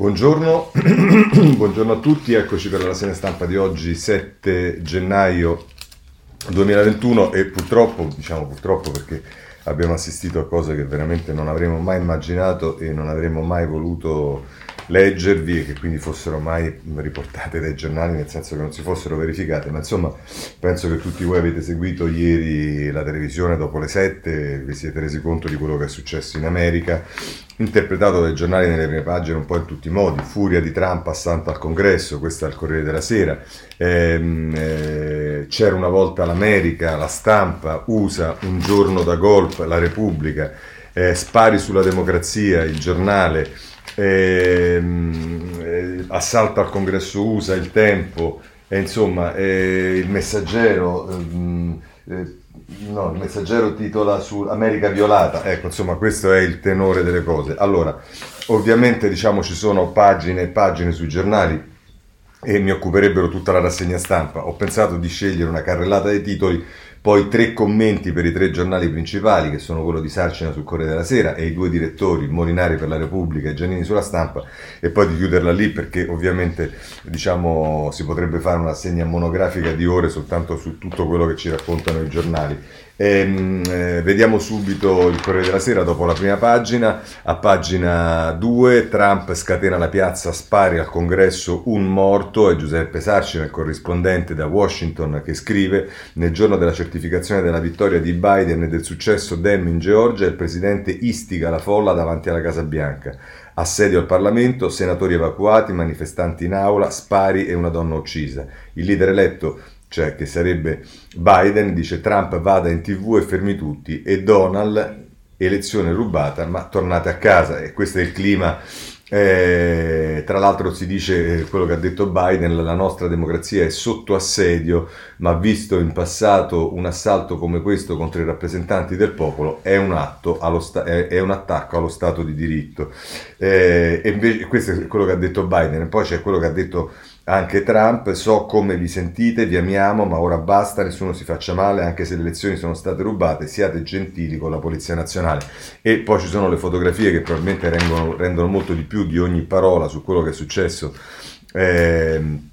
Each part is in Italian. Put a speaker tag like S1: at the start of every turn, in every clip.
S1: Buongiorno, buongiorno, a tutti, eccoci per la rassegna stampa di oggi 7 gennaio 2021 e purtroppo, diciamo purtroppo perché abbiamo assistito a cose che veramente non avremmo mai immaginato e non avremmo mai voluto leggervi e che quindi fossero mai riportate dai giornali, nel senso che non si fossero verificate, ma insomma penso che tutti voi avete seguito ieri la televisione dopo le 7, vi siete resi conto di quello che è successo in America, interpretato dai giornali nelle prime pagine un po' in tutti i modi, furia di Trump assalto al congresso, questo è il Corriere della Sera, ehm, eh, c'era una volta l'America, la stampa, USA, un giorno da golf, la Repubblica, eh, spari sulla democrazia, il giornale, ehm, eh, assalto al congresso USA, il tempo, e insomma eh, il messaggero, ehm, eh, no, il messaggero titola su America violata, ecco insomma questo è il tenore delle cose. Allora, ovviamente diciamo ci sono pagine e pagine sui giornali e mi occuperebbero tutta la rassegna stampa. Ho pensato di scegliere una carrellata dei titoli poi tre commenti per i tre giornali principali, che sono quello di Sarcina sul Corriere della Sera e i due direttori, Molinari per la Repubblica e Giannini sulla stampa, e poi di chiuderla lì perché ovviamente diciamo, si potrebbe fare una segna monografica di ore soltanto su tutto quello che ci raccontano i giornali. Ehm, eh, vediamo subito il Corriere della Sera dopo la prima pagina. A pagina 2 Trump scatena la piazza, spari al congresso, un morto. È Giuseppe Sarcina, il corrispondente da Washington, che scrive nel giorno della certificazione della vittoria di Biden e del successo Dem in Georgia, il presidente istiga la folla davanti alla Casa Bianca. Assedio al Parlamento, senatori evacuati, manifestanti in aula, spari e una donna uccisa. Il leader eletto cioè che sarebbe Biden, dice Trump vada in tv e fermi tutti, e Donald, elezione rubata, ma tornate a casa. E questo è il clima. Eh, tra l'altro si dice eh, quello che ha detto Biden, la nostra democrazia è sotto assedio, ma visto in passato un assalto come questo contro i rappresentanti del popolo è un, sta- è, un attacco allo Stato di diritto. Eh, e invece questo è quello che ha detto Biden, poi c'è quello che ha detto anche Trump, so come vi sentite, vi amiamo, ma ora basta, nessuno si faccia male, anche se le elezioni sono state rubate, siate gentili con la Polizia Nazionale. E poi ci sono le fotografie che probabilmente rendono, rendono molto di più di ogni parola su quello che è successo. Eh,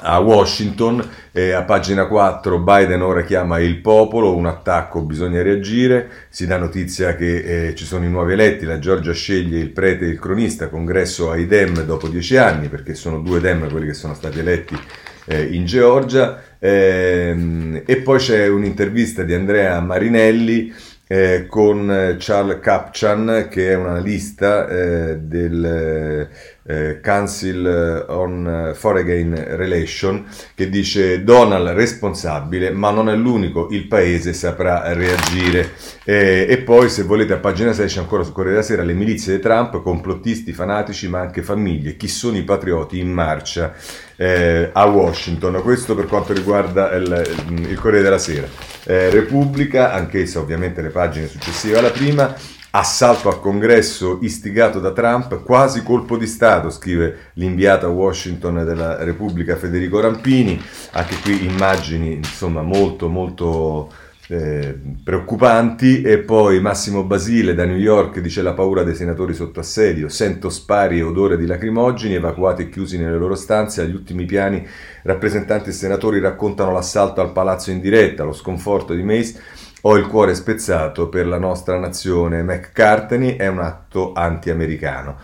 S1: a Washington, eh, a pagina 4 Biden ora chiama il popolo, un attacco, bisogna reagire, si dà notizia che eh, ci sono i nuovi eletti, la Georgia sceglie il prete e il cronista, congresso ai Dem dopo dieci anni, perché sono due Dem quelli che sono stati eletti eh, in Georgia, ehm, e poi c'è un'intervista di Andrea Marinelli eh, con Charles Capchan, che è un analista eh, del eh, Council on Foreign Relation, che dice Donald responsabile, ma non è l'unico, il paese saprà reagire. Eh, e poi, se volete, a pagina 6 c'è ancora su Corriere della Sera le milizie di Trump, complottisti, fanatici, ma anche famiglie. Chi sono i patrioti in marcia eh, a Washington? Questo per quanto riguarda il, il Corriere della Sera. Eh, Repubblica, anch'essa ovviamente le pagine successive alla prima, Assalto al congresso istigato da Trump, quasi colpo di Stato, scrive l'inviato a Washington della Repubblica Federico Rampini. Anche qui immagini insomma molto molto eh, preoccupanti. E poi Massimo Basile da New York dice la paura dei senatori sotto assedio. Sento spari e odore di lacrimogeni, evacuati e chiusi nelle loro stanze. Agli ultimi piani rappresentanti e senatori raccontano l'assalto al palazzo in diretta, lo sconforto di Mace ho il cuore spezzato per la nostra nazione. McCartney è un atto anti-americano.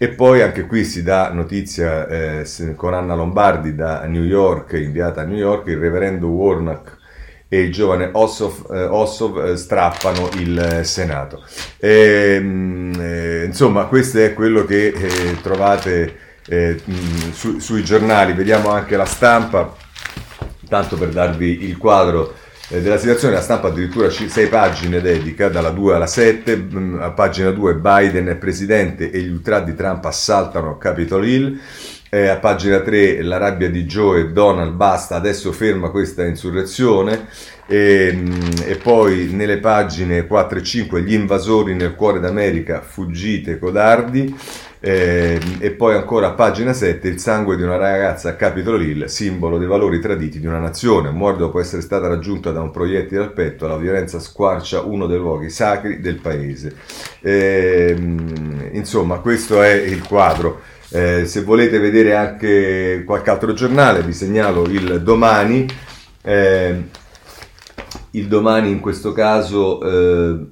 S1: E poi anche qui si dà notizia eh, con Anna Lombardi da New York, inviata a New York, il reverendo Warnock e il giovane Ossov, eh, Ossov eh, strappano il Senato. E, ehm, eh, insomma, questo è quello che eh, trovate eh, su, sui giornali. Vediamo anche la stampa, tanto per darvi il quadro eh, della situazione, la stampa addirittura 6 pagine dedica, dalla 2 alla 7, mm, a pagina 2 Biden è presidente e gli ultra di Trump assaltano Capitol Hill, eh, a pagina 3 la rabbia di Joe e Donald basta, adesso ferma questa insurrezione, e, mm, e, poi nelle pagine 4 e 5 gli invasori nel cuore d'America, fuggite codardi, Eh, e poi ancora a pagina 7 il sangue di una ragazza a Capitol Hill, simbolo dei valori traditi di una nazione. Muore dopo essere stata raggiunta da un proiettile al petto, la violenza squarcia uno dei luoghi sacri del paese. Eh, insomma, questo è il quadro. Eh, se volete vedere anche qualche altro giornale, vi segnalo il domani. Eh, il domani in questo caso eh,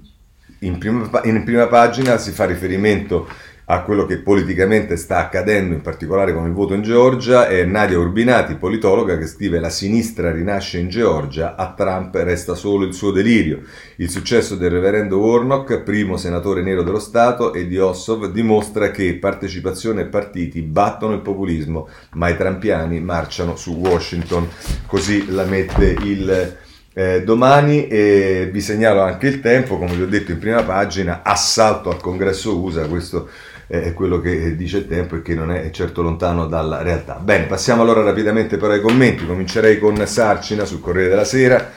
S1: in, prima, in prima pagina si fa riferimento a quello che politicamente sta accadendo, in particolare con il voto in Georgia, è Nadia Urbinati, politologa, che scrive La sinistra rinasce in Georgia, a Trump resta solo il suo delirio. Il successo del reverendo Warnock, primo senatore nero dello Stato, e di Ossov dimostra che partecipazione e partiti battono il populismo, ma i trampiani marciano su Washington. Così la mette il... Eh, domani eh, vi segnalo anche il tempo, come vi ho detto in prima pagina, assalto al congresso USA, questo è quello che dice il tempo e che non è certo lontano dalla realtà. Bene, passiamo allora rapidamente però ai commenti, comincerei con Sarcina sul Corriere della Sera.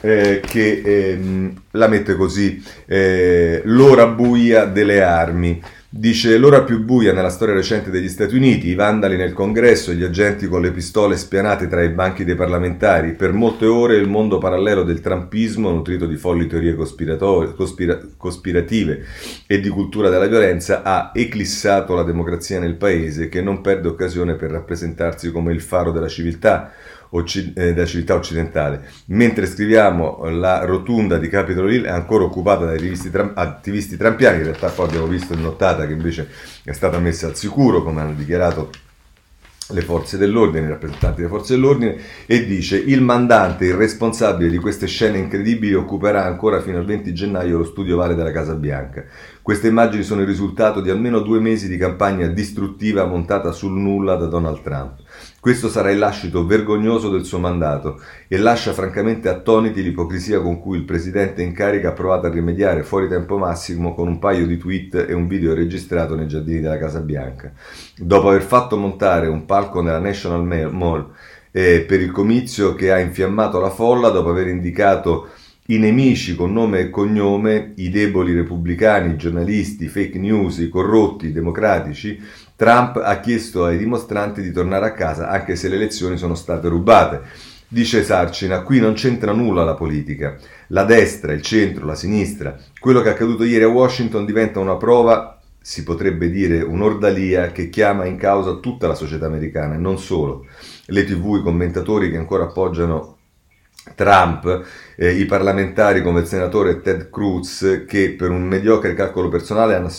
S1: Eh, che ehm, la mette così, eh, l'ora buia delle armi. Dice l'ora più buia nella storia recente degli Stati Uniti, i vandali nel congresso, gli agenti con le pistole spianate tra i banchi dei parlamentari. Per molte ore il mondo parallelo del trumpismo, nutrito di folli teorie cospira- cospirative e di cultura della violenza, ha eclissato la democrazia nel paese che non perde occasione per rappresentarsi come il faro della civiltà Eh, della civiltà occidentale. Mentre scriviamo la rotunda di Capitol Hill è ancora occupata dai tra- attivisti trampiani, in realtà poi abbiamo visto in nottata che invece è stata messa al sicuro, come hanno dichiarato le forze dell'ordine, i rappresentanti delle forze dell'ordine, e dice il mandante, il responsabile di queste scene incredibili, occuperà ancora fino al 20 gennaio lo studio Vale della Casa Bianca. Queste immagini sono il risultato di almeno due mesi di campagna distruttiva montata sul nulla da Donald Trump. Questo sarà il lascito vergognoso del suo mandato e lascia francamente attoniti l'ipocrisia con cui il presidente in carica ha provato a rimediare fuori tempo massimo con un paio di tweet e un video registrato nei giardini della Casa Bianca. Dopo aver fatto montare un palco nella National Mall eh, per il comizio che ha infiammato la folla, dopo aver indicato i nemici con nome e cognome, i deboli repubblicani, i giornalisti, i fake news, i corrotti, i democratici, Trump ha chiesto ai dimostranti di tornare a casa anche se le elezioni sono state rubate. Dice Sarcina, qui non c'entra nulla la politica. La destra, il centro, la sinistra. Quello che è accaduto ieri a Washington diventa una prova, si potrebbe dire un'ordalia, che chiama in causa tutta la società americana e non solo. Le tv, i commentatori che ancora appoggiano Trump, eh, i parlamentari come il senatore Ted Cruz che per un mediocre calcolo personale hanno,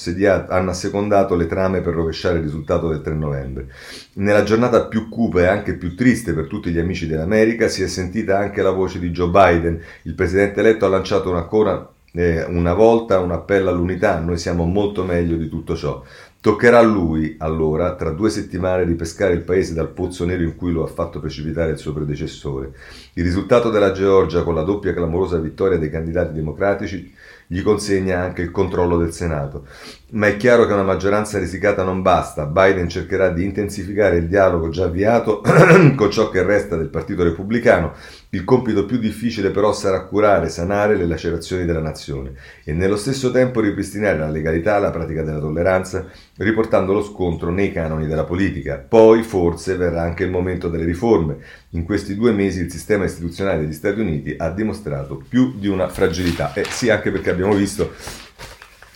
S1: hanno, assecondato le trame per rovesciare il risultato del 3 novembre. Nella giornata più cupa e anche più triste per tutti gli amici dell'America si è sentita anche la voce di Joe Biden. Il presidente eletto ha lanciato ancora eh, una volta un appello all'unità, noi siamo molto meglio di tutto ciò. Toccherà a lui, allora, tra due settimane, ripescare il paese dal pozzo nero in cui lo ha fatto precipitare il suo predecessore. Il risultato della Georgia, con la doppia clamorosa vittoria dei candidati democratici, gli consegna anche il controllo del Senato. Ma è chiaro che una maggioranza risicata non basta. Biden cercherà di intensificare il dialogo già avviato con ciò che resta del Partito Repubblicano il compito più difficile però sarà curare, sanare le lacerazioni della nazione e nello stesso tempo ripristinare la legalità e la pratica della tolleranza, riportando lo scontro nei canoni della politica. Poi forse verrà anche il momento delle riforme. In questi due mesi il sistema istituzionale degli Stati Uniti ha dimostrato più di una fragilità. Eh sì, anche perché abbiamo visto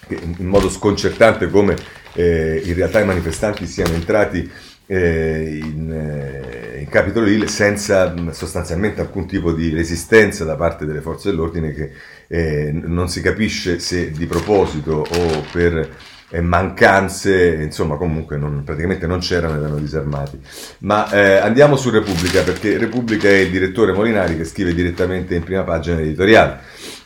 S1: in modo sconcertante come eh, in realtà i manifestanti siano entrati eh, in, eh, in Capitol Hill senza sostanzialmente alcun tipo di resistenza da parte delle forze dell'ordine che eh, non si capisce se di proposito o per mancanze, insomma comunque non, praticamente non c'erano ed erano disarmati. Ma eh, andiamo su Repubblica perché Repubblica è il direttore Molinari che scrive direttamente in prima pagina editoriale.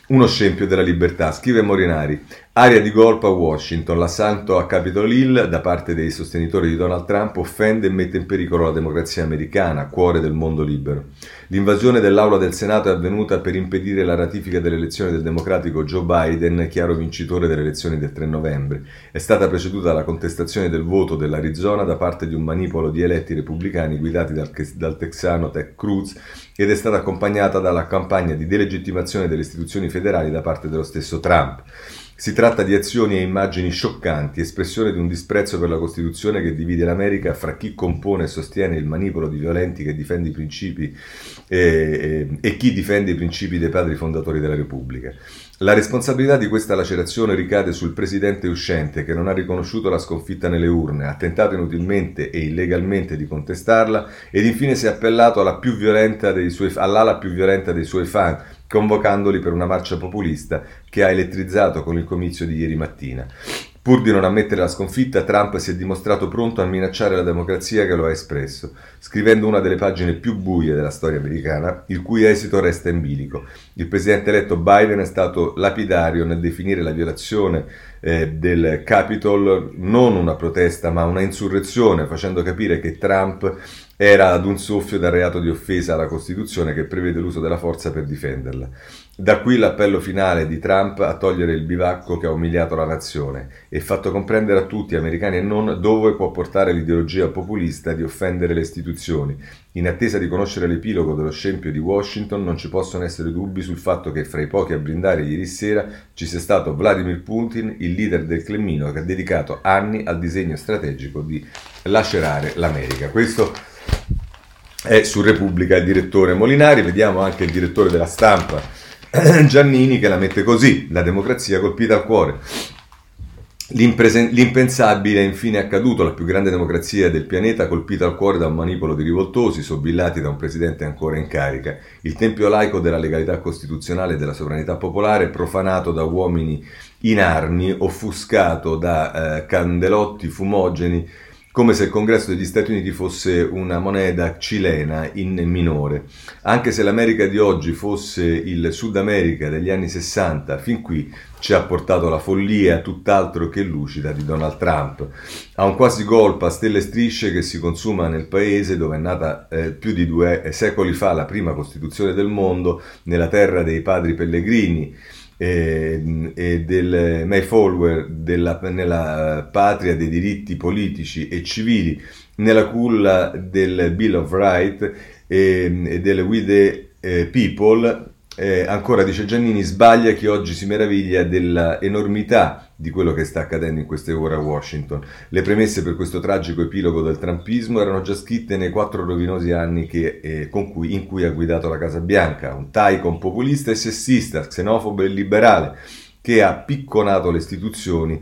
S1: Uno scempio della libertà, scrive Morinari. Aria di golpe a Washington, l'assalto a Capitol Hill da parte dei sostenitori di Donald Trump offende e mette in pericolo la democrazia americana, cuore del mondo libero. L'invasione dell'aula del Senato è avvenuta per impedire la ratifica delle elezioni del democratico Joe Biden, chiaro vincitore delle elezioni del 3 novembre. È stata preceduta dalla contestazione del voto dell'Arizona da parte di un manipolo di eletti repubblicani guidati dal, dal texano Ted Cruz ed è stata accompagnata dalla campagna di delegittimazione delle istituzioni federali da parte dello stesso Trump. Si tratta di azioni e immagini scioccanti, espressione di un disprezzo per la Costituzione che divide l'America fra chi compone e sostiene il manipolo di violenti che difende i principi e, e, e chi difende i principi dei padri fondatori della Repubblica. La responsabilità di questa lacerazione ricade sul presidente uscente che non ha riconosciuto la sconfitta nelle urne, ha tentato inutilmente e illegalmente di contestarla ed infine si è appellato alla più suoi, all'ala più violenta dei suoi fan, convocandoli per una marcia populista che ha elettrizzato con il comizio di ieri mattina. Pur di non ammettere la sconfitta, Trump si è dimostrato pronto a minacciare la democrazia che lo ha espresso, scrivendo una delle pagine più buie della storia americana, il cui esito resta in bilico. Il presidente eletto Biden è stato lapidario nel definire la violazione eh, del Capitol non una protesta ma una insurrezione, facendo capire che Trump era ad un soffio dal reato di offesa alla Costituzione che prevede l'uso della forza per difenderla. Da qui l'appello finale di Trump a togliere il bivacco che ha umiliato la nazione e fatto comprendere a tutti, americani e non, dove può portare l'ideologia populista di offendere le istituzioni. In attesa di conoscere l'epilogo dello scempio di Washington non ci possono essere dubbi sul fatto che fra i pochi a brindare ieri sera ci sia stato Vladimir Putin, il leader del Cremlino che ha dedicato anni al disegno strategico di lacerare l'America. Questo è su Repubblica il direttore Molinari, vediamo anche il direttore della stampa Giannini che la mette così, la democrazia colpita al cuore. L'impensabile è infine accaduto, la più grande democrazia del pianeta colpita al cuore da un manipolo di rivoltosi sobillati da un presidente ancora in carica, il tempio laico della legalità costituzionale e della sovranità popolare profanato da uomini in armi, offuscato da eh, candelotti fumogeni come se il congresso degli Stati Uniti fosse una moneta cilena in minore. Anche se l'America di oggi fosse il Sud America degli anni 60, fin qui ci ha portato la follia tutt'altro che lucida di Donald Trump. Ha un quasi golpe a stelle strisce che si consuma nel paese dove è nata eh, più di due secoli fa la prima Costituzione del mondo, nella terra dei padri pellegrini e, e del Mayflower della, nella patria dei diritti politici e civili, nella culla del Bill of Rights e, e del We the eh, People, eh, ancora dice Giannini, sbaglia chi oggi si meraviglia dell'enormità di quello che sta accadendo in queste ore a Washington. Le premesse per questo tragico epilogo del trumpismo erano già scritte nei quattro rovinosi anni che, eh, cui, in cui ha guidato la Casa Bianca, un Taicon populista e sessista, xenofobo e liberale, che ha picconato le istituzioni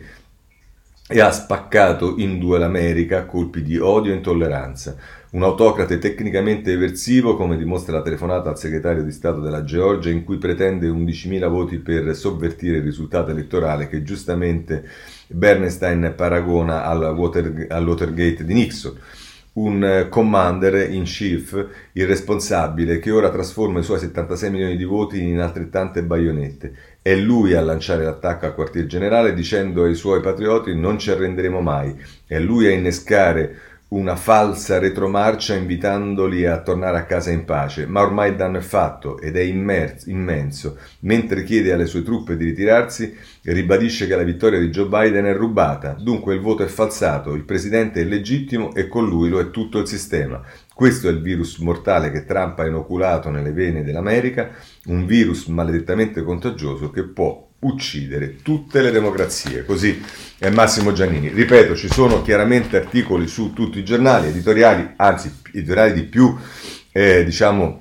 S1: e ha spaccato in due l'America a colpi di odio e intolleranza. Un autocrate tecnicamente eversivo, come dimostra la telefonata al segretario di Stato della Georgia, in cui pretende 11.000 voti per sovvertire il risultato elettorale che giustamente Bernstein paragona al, Water, al Watergate di Nixon un commander in chief irresponsabile che ora trasforma i suoi 76 milioni di voti in altrettante baionette. È lui a lanciare l'attacco al quartier generale dicendo ai suoi patrioti non ci arrenderemo mai. È lui a innescare una falsa retromarcia invitandoli a tornare a casa in pace, ma ormai il danno è fatto ed è immerso, immenso. Mentre chiede alle sue truppe di ritirarsi, ribadisce che la vittoria di Joe Biden è rubata, dunque il voto è falsato, il presidente è legittimo e con lui lo è tutto il sistema. Questo è il virus mortale che Trump ha inoculato nelle vene dell'America, un virus maledettamente contagioso che può uccidere tutte le democrazie. Così è Massimo Giannini. Ripeto, ci sono chiaramente articoli su tutti i giornali, editoriali, anzi editoriali di più, eh, diciamo,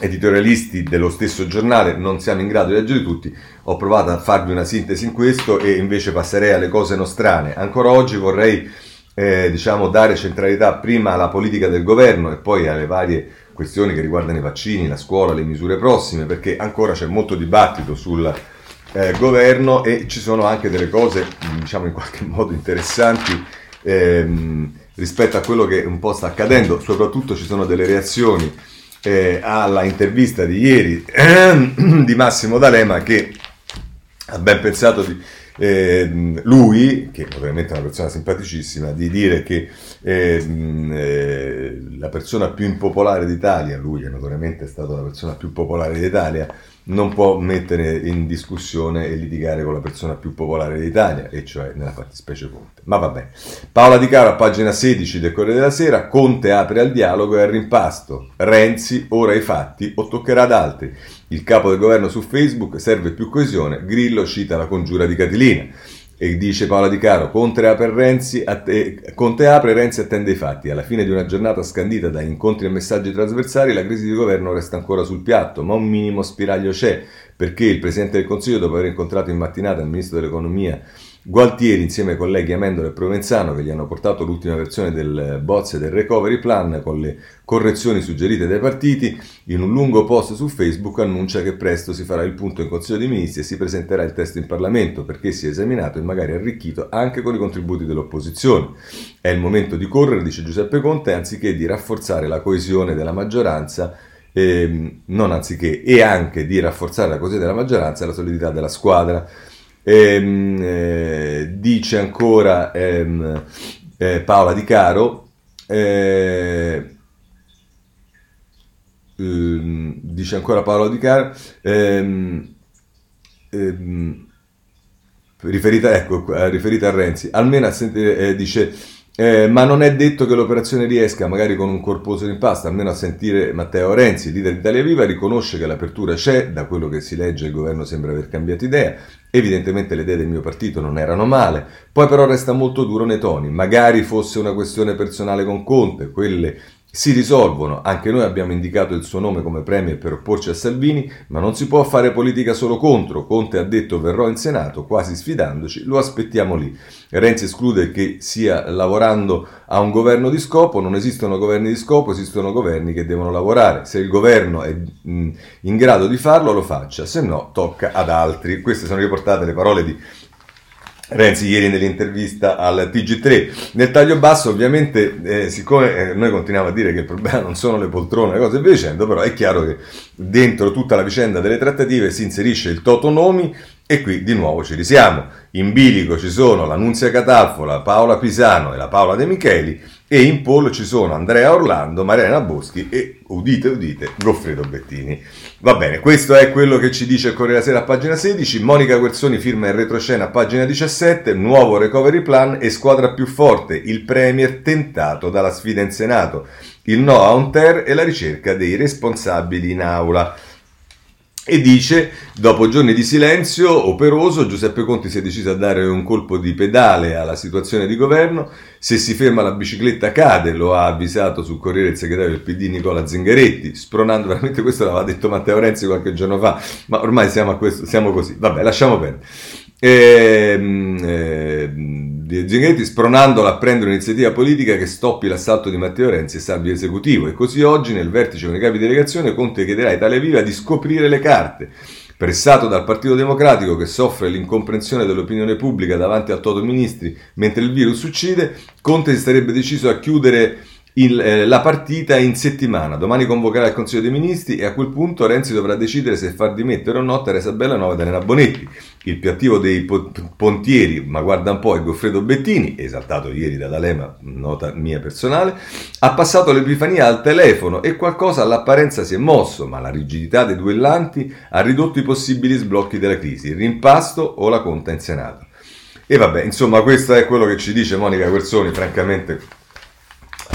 S1: editorialisti dello stesso giornale, non siamo in grado di leggere tutti, ho provato a farvi una sintesi in questo e invece passerei alle cose nostrane. Ancora oggi vorrei eh, diciamo, dare centralità prima alla politica del governo e poi alle varie questioni che riguardano i vaccini, la scuola, le misure prossime, perché ancora c'è molto dibattito sul eh, governo e ci sono anche delle cose, diciamo in qualche modo interessanti ehm, rispetto a quello che un po' sta accadendo, soprattutto ci sono delle reazioni eh, alla intervista di ieri ehm, di Massimo D'Alema che ha ben pensato di, eh, lui, che è una persona simpaticissima, di dire che eh, eh, la persona più impopolare d'Italia, lui che notoriamente è stata la persona più popolare d'Italia, non può mettere in discussione e litigare con la persona più popolare d'Italia, e cioè nella fattispecie Conte. Ma va bene. Paola Di Caro, a pagina 16 del Corriere della Sera, Conte apre al dialogo e al rimpasto. Renzi, ora i fatti o toccherà ad altri. Il capo del governo su Facebook serve più coesione, Grillo cita la congiura di Catilina. E dice Paola Di Caro, Conte apre, Renzi, att- Conte apre, Renzi attende i fatti. Alla fine di una giornata scandita da incontri e messaggi trasversali, la crisi di governo resta ancora sul piatto, ma un minimo spiraglio c'è, perché il Presidente del Consiglio, dopo aver incontrato in mattinata il Ministro dell'Economia Gualtieri insieme ai colleghi Amendola e Provenzano che gli hanno portato l'ultima versione del bozze del recovery plan con le correzioni suggerite dai partiti, in un lungo post su Facebook annuncia che presto si farà il punto in Consiglio dei Ministri e si presenterà il testo in Parlamento perché sia esaminato e magari arricchito anche con i contributi dell'opposizione. È il momento di correre, dice Giuseppe Conte, anziché di rafforzare la coesione della maggioranza ehm, non anziché e anche di rafforzare la coesione della maggioranza e la solidità della squadra. Ehm, eh, dice ancora ehm, eh, Paola Di Caro, eh, ehm, dice ancora Paola Di Caro, ehm, ehm, riferita, ecco, riferita, a Renzi, almeno a sentire, eh, dice eh, ma non è detto che l'operazione riesca, magari con un corposo rimpasto, almeno a sentire Matteo Renzi, leader di Italia Viva, riconosce che l'apertura c'è, da quello che si legge il governo sembra aver cambiato idea, evidentemente le idee del mio partito non erano male, poi però resta molto duro nei toni, magari fosse una questione personale con Conte, quelle si risolvono, anche noi abbiamo indicato il suo nome come premier per opporci a Salvini, ma non si può fare politica solo contro. Conte ha detto verrò in Senato, quasi sfidandoci, lo aspettiamo lì. Renzi esclude che sia lavorando a un governo di scopo, non esistono governi di scopo, esistono governi che devono lavorare. Se il governo è in grado di farlo, lo faccia, se no tocca ad altri. Queste sono riportate le parole di Renzi ieri nell'intervista al TG3. Nel taglio basso ovviamente, eh, siccome eh, noi continuiamo a dire che il problema non sono le poltrone, le cose e via dicendo, però è chiaro che dentro tutta la vicenda delle trattative si inserisce il Toto Nomi e qui di nuovo ci risiamo. In bilico ci sono la Nunzia Paola Pisano e la Paola De Micheli e in pollo ci sono Andrea Orlando, Mariana Boschi e, udite udite, Goffredo Bettini. Va bene, questo è quello che ci dice il Corriere Sera a pagina 16, Monica Guerzoni firma in retroscena a pagina 17, nuovo recovery plan e squadra più forte, il Premier tentato dalla sfida in Senato, il no a un ter e la ricerca dei responsabili in aula. E dice, dopo giorni di silenzio operoso, Giuseppe Conti si è deciso a dare un colpo di pedale alla situazione di governo. Se si ferma la bicicletta cade, lo ha avvisato sul Corriere il segretario del PD Nicola Zingaretti, spronando veramente questo l'aveva detto Matteo Renzi qualche giorno fa, ma ormai siamo, a questo, siamo così. Vabbè, lasciamo perdere. Ehm, ehm, Zingaretti spronandola a prendere un'iniziativa politica che stoppi l'assalto di Matteo Renzi e salvi l'esecutivo. E così oggi, nel vertice con i capi delegazione, Conte chiederà a Italia Viva di scoprire le carte. Pressato dal Partito Democratico che soffre l'incomprensione dell'opinione pubblica davanti a Toto Ministri mentre il virus uccide, Conte si sarebbe deciso a chiudere il, eh, la partita in settimana. Domani convocherà il Consiglio dei Ministri e a quel punto Renzi dovrà decidere se far dimettere o no Teresa Bellanova e Elena Bonetti. Il più attivo dei po- pontieri, ma guarda un po', è Goffredo Bettini, esaltato ieri da D'Alema, nota mia personale, ha passato l'epifania al telefono e qualcosa all'apparenza si è mosso, ma la rigidità dei duellanti ha ridotto i possibili sblocchi della crisi, il rimpasto o la conta in Senato. E vabbè, insomma, questo è quello che ci dice Monica Guerzoni, francamente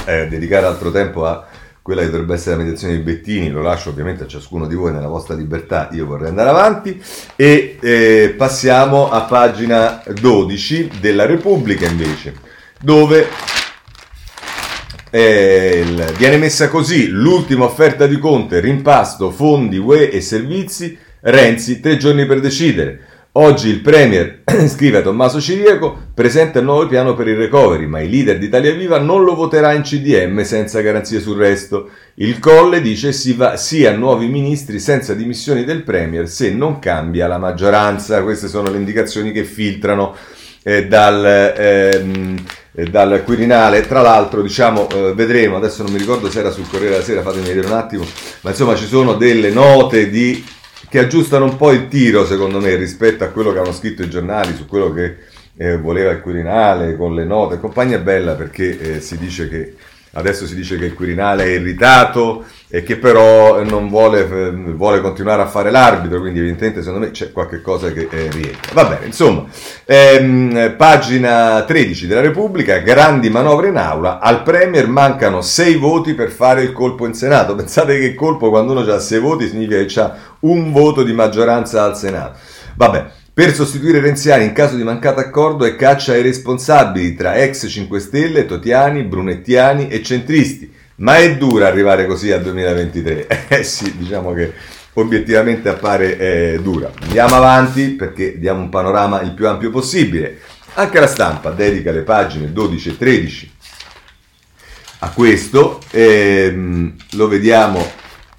S1: eh, dedicare altro tempo a quella che dovrebbe essere la mediazione di Bettini, lo lascio ovviamente a ciascuno di voi nella vostra libertà, io vorrei andare avanti e eh, passiamo a pagina 12 della Repubblica invece, dove eh, viene messa così l'ultima offerta di Conte, rimpasto, fondi, UE e servizi, Renzi, tre giorni per decidere. Oggi il Premier, scrive a Tommaso Ciriaco, presenta il nuovo piano per il recovery, ma il leader di Italia Viva non lo voterà in CDM senza garanzie sul resto. Il Colle dice si va, sì a nuovi ministri senza dimissioni del Premier se non cambia la maggioranza. Queste sono le indicazioni che filtrano eh, dal, ehm, dal Quirinale. Tra l'altro, diciamo, eh, vedremo, adesso non mi ricordo se era sul Corriere della Sera, fatemi vedere un attimo, ma insomma ci sono delle note di che aggiustano un po' il tiro, secondo me, rispetto a quello che hanno scritto i giornali, su quello che eh, voleva il Quirinale, con le note. Compagnia bella perché eh, si dice che adesso si dice che il Quirinale è irritato e che però non vuole, eh, vuole continuare a fare l'arbitro, quindi evidentemente secondo me c'è qualche cosa che eh, rientra. Va bene, insomma, ehm, pagina 13 della Repubblica, grandi manovre in aula, al Premier mancano sei voti per fare il colpo in Senato. Pensate che colpo quando uno ha sei voti significa che ha un voto di maggioranza al Senato. Vabbè, per sostituire Renziani in caso di mancato accordo e caccia ai responsabili tra ex 5 Stelle, Totiani, Brunettiani e centristi. Ma è dura arrivare così al 2023. Eh sì, diciamo che obiettivamente appare eh, dura. Andiamo avanti perché diamo un panorama il più ampio possibile. Anche la stampa dedica le pagine 12 e 13 a questo. Ehm, lo vediamo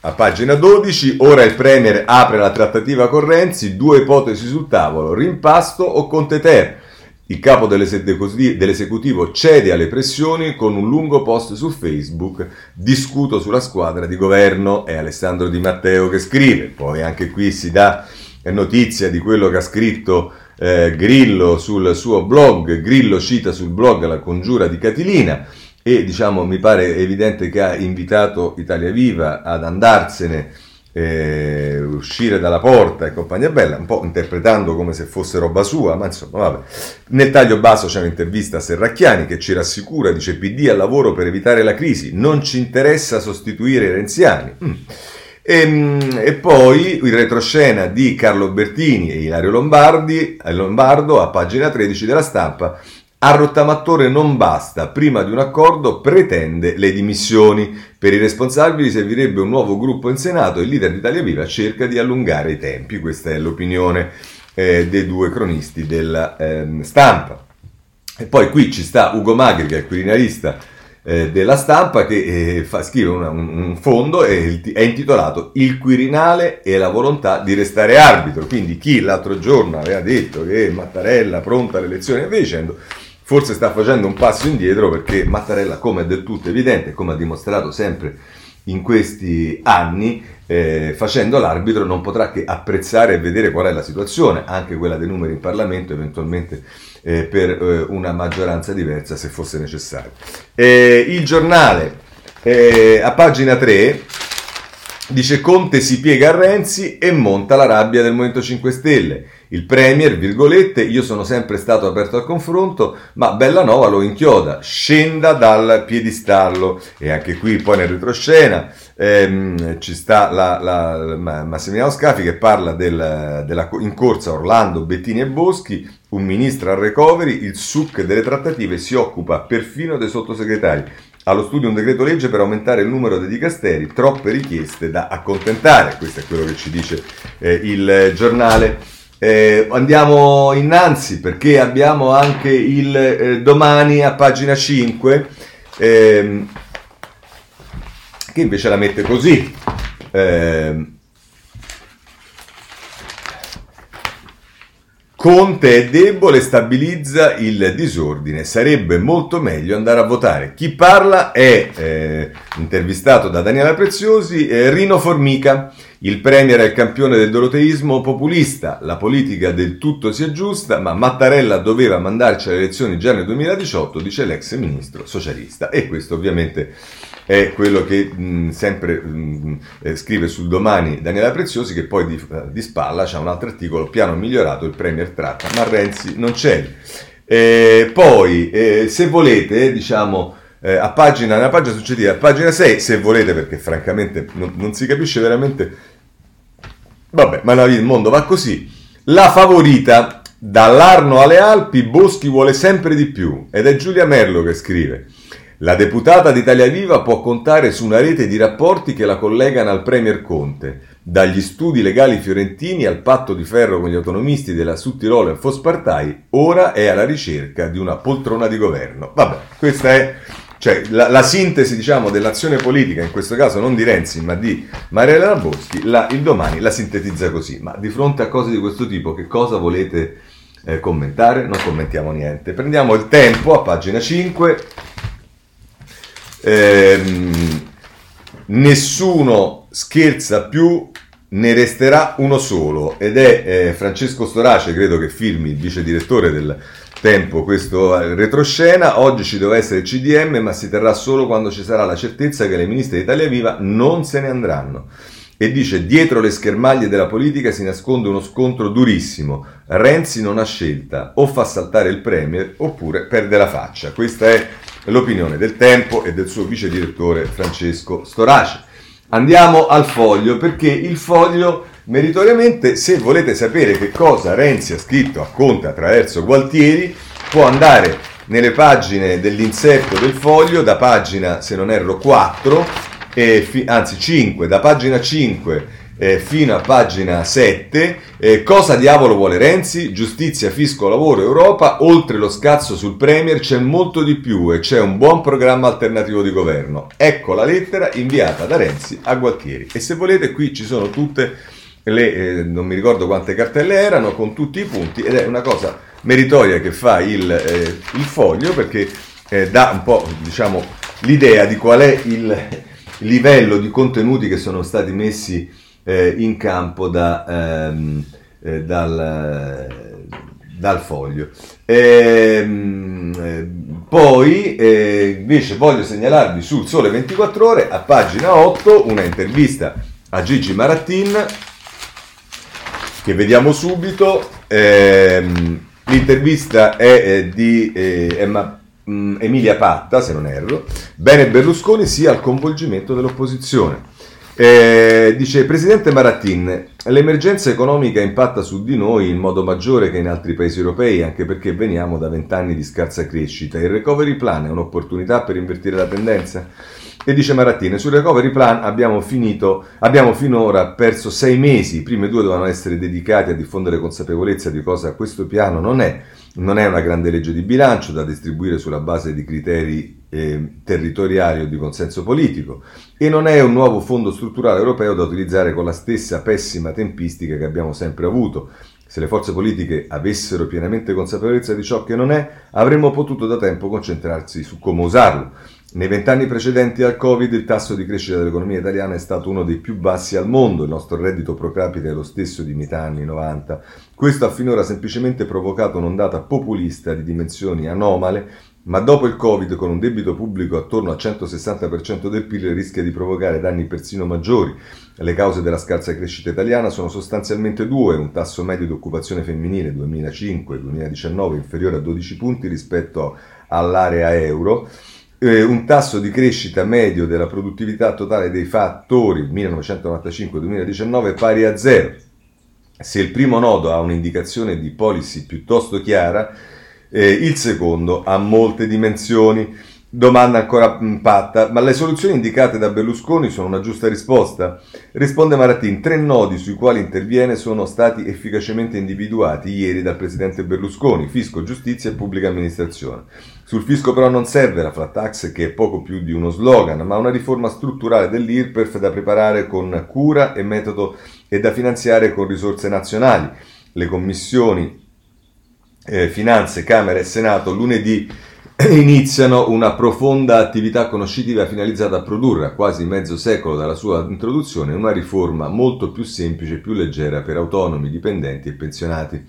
S1: a pagina 12. Ora il Premier apre la trattativa con Renzi. Due ipotesi sul tavolo: rimpasto o Conte Ter. Il capo dell'esecutivo cede alle pressioni con un lungo post su Facebook. Discuto sulla squadra di governo. È Alessandro Di Matteo che scrive. Poi anche qui si dà notizia di quello che ha scritto eh, Grillo sul suo blog. Grillo cita sul blog la congiura di Catilina e diciamo mi pare evidente che ha invitato Italia Viva ad andarsene eh, uscire dalla porta e compagnia bella, un po' interpretando come se fosse roba sua, ma insomma, vabbè. Nel taglio basso c'è un'intervista a Serracchiani che ci rassicura, dice PD al lavoro per evitare la crisi, non ci interessa sostituire i renziani. Mm. E, ehm, e, poi il retroscena di Carlo Bertini e Ilario Lombardi, Lombardo a pagina 13 della stampa a rottamatore non basta, prima di un accordo pretende le dimissioni. Per i responsabili servirebbe un nuovo gruppo in Senato e il leader di Italia Viva cerca di allungare i tempi. Questa è l'opinione eh, dei due cronisti della eh, stampa. E poi qui ci sta Ugo Magri, che è il quirinalista eh, della stampa, che eh, fa, scrive una, un, un, fondo e è intitolato Il Quirinale e la volontà di restare arbitro. Quindi chi l'altro giorno aveva detto che Mattarella pronta alle elezioni e via dicendo forse sta facendo un passo indietro perché Mattarella, come è del tutto evidente, come ha dimostrato sempre in questi anni, eh, facendo l'arbitro non potrà che apprezzare e vedere qual è la situazione, anche quella dei numeri in Parlamento, eventualmente eh, per eh, una maggioranza diversa se fosse necessario. il giornale eh, a pagina 3 dice Conte si piega a Renzi e monta la rabbia del Movimento 5 Stelle. Il Premier, virgolette, io sono sempre stato aperto al confronto, ma Bellanova lo inchioda, scenda dal piedistallo. E anche qui poi nel retroscena ehm, ci sta la, la, Massimiliano Scafi che parla del, della in corsa Orlando, Bettini e Boschi, un ministro al recovery, il suc delle trattative si occupa perfino dei sottosegretari. Allo studio un decreto legge per aumentare il numero dei dicasteri, troppe richieste da accontentare, questo è quello che ci dice eh, il giornale. Eh, andiamo innanzi perché abbiamo anche il eh, domani a pagina 5 ehm, che invece la mette così. Eh, Conte è debole stabilizza il disordine. Sarebbe molto meglio andare a votare. Chi parla è eh, intervistato da Daniela Preziosi, eh, Rino Formica. Il Premier è il campione del doroteismo populista. La politica del tutto si aggiusta, ma Mattarella doveva mandarci alle elezioni già nel 2018, dice l'ex ministro socialista. E questo ovviamente è quello che mh, sempre mh, eh, scrive sul domani Daniela Preziosi, che poi di, eh, di spalla c'è un altro articolo, piano migliorato, il Premier tratta, ma Renzi non c'è. Eh, poi, eh, se volete, diciamo, eh, a pagina, nella pagina successiva, a pagina 6, se volete, perché francamente non, non si capisce veramente, vabbè, ma il mondo va così, la favorita, dall'Arno alle Alpi, Boschi vuole sempre di più, ed è Giulia Merlo che scrive. La deputata d'Italia Viva può contare su una rete di rapporti che la collegano al Premier Conte, dagli studi legali fiorentini al patto di ferro con gli autonomisti della Sudtirolo e Fospartai, ora è alla ricerca di una poltrona di governo. Vabbè, questa è cioè, la, la, sintesi diciamo, dell'azione politica, in questo caso non di Renzi ma di Maria Elena Boschi, la, il domani la sintetizza così. Ma di fronte a cose di questo tipo, che cosa volete eh, commentare? Non commentiamo niente. Prendiamo il tempo a pagina 5 ehm, nessuno scherza più, ne resterà uno solo ed è eh, Francesco Storace, credo che firmi il vice direttore del, tempo questo retroscena, oggi ci deve essere il CDM ma si terrà solo quando ci sarà la certezza che le ministre di Italia Viva non se ne andranno. E dice dietro le schermaglie della politica si nasconde uno scontro durissimo, Renzi non ha scelta, o fa saltare il Premier oppure perde la faccia. Questa è l'opinione del Tempo e del suo vice direttore Francesco Storace. Andiamo al foglio perché il foglio meritoriamente, se volete sapere che cosa Renzi ha scritto a Conte attraverso Gualtieri, può andare nelle pagine dell'inserto del foglio, da pagina, se non erro, 4, eh, fi- anzi 5, da pagina 5 eh, fino a pagina 7. Eh, cosa diavolo vuole Renzi? Giustizia, fisco, lavoro, Europa. Oltre lo scazzo sul Premier c'è molto di più e c'è un buon programma alternativo di governo. Ecco la lettera inviata da Renzi a Gualtieri. E se volete qui ci sono tutte le, eh, non mi ricordo quante cartelle erano, con tutti i punti ed è una cosa meritoria che fa il, eh, il foglio perché eh, dà un po' diciamo, l'idea di qual è il livello di contenuti che sono stati messi eh, in campo da, ehm, eh, dal, dal, foglio. Ehm, eh, poi invece voglio segnalarvi sul Sole 24 Ore a pagina 8 una intervista a Gigi Marattin che vediamo subito. Ehm, l'intervista è eh, di eh, Emma mm, Emilia Patta, se non erro, bene Berlusconi sia al coinvolgimento dell'opposizione. Eh, dice Presidente Marattin, l'emergenza economica impatta su di noi in modo maggiore che in altri paesi europei, anche perché veniamo da vent'anni di scarsa crescita. Il recovery plan è un'opportunità per invertire la tendenza? E dice Marattin, sul recovery plan abbiamo, finito, abbiamo finora perso sei mesi, i primi due dovevano essere dedicati a diffondere consapevolezza di cosa questo piano non è. Non è una grande legge di bilancio da distribuire sulla base di criteri eh, territoriali o di consenso politico e non è un nuovo fondo strutturale europeo da utilizzare con la stessa pessima tempistica che abbiamo sempre avuto. Se le forze politiche avessero pienamente consapevolezza di ciò che non è, avremmo potuto da tempo concentrarsi su come usarlo. Nei vent'anni precedenti al Covid il tasso di crescita dell'economia italiana è stato uno dei più bassi al mondo, il nostro reddito pro capite è lo stesso di metà anni 90. Questo ha finora semplicemente provocato un'ondata populista di dimensioni anomale, ma dopo il Covid con un debito pubblico attorno al 160% del PIL rischia di provocare danni persino maggiori. Le cause della scarsa crescita italiana sono sostanzialmente due, un tasso medio di occupazione femminile 2005-2019 inferiore a 12 punti rispetto all'area euro, eh, un tasso di crescita medio della produttività totale dei fattori 1995-2019 pari a zero. Se il primo nodo ha un'indicazione di policy piuttosto chiara, eh, il secondo ha molte dimensioni. Domanda ancora impatta, ma le soluzioni indicate da Berlusconi sono una giusta risposta? Risponde Marattin, tre nodi sui quali interviene sono stati efficacemente individuati ieri dal presidente Berlusconi, fisco, giustizia e pubblica amministrazione. Sul fisco però non serve la flat tax che è poco più di uno slogan, ma una riforma strutturale dell'IRPEF da preparare con cura e metodo e da finanziare con risorse nazionali. Le commissioni eh, Finanze, Camera e Senato lunedì iniziano una profonda attività conoscitiva finalizzata a produrre a quasi mezzo secolo dalla sua introduzione una riforma molto più semplice e più leggera per autonomi, dipendenti e pensionati.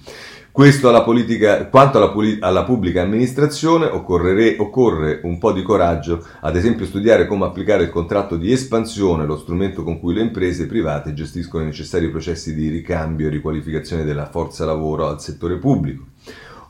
S1: Questo alla politica, quanto alla, alla pubblica amministrazione occorre un po' di coraggio, ad esempio studiare come applicare il contratto di espansione, lo strumento con cui le imprese private gestiscono i necessari processi di ricambio e riqualificazione della forza lavoro al settore pubblico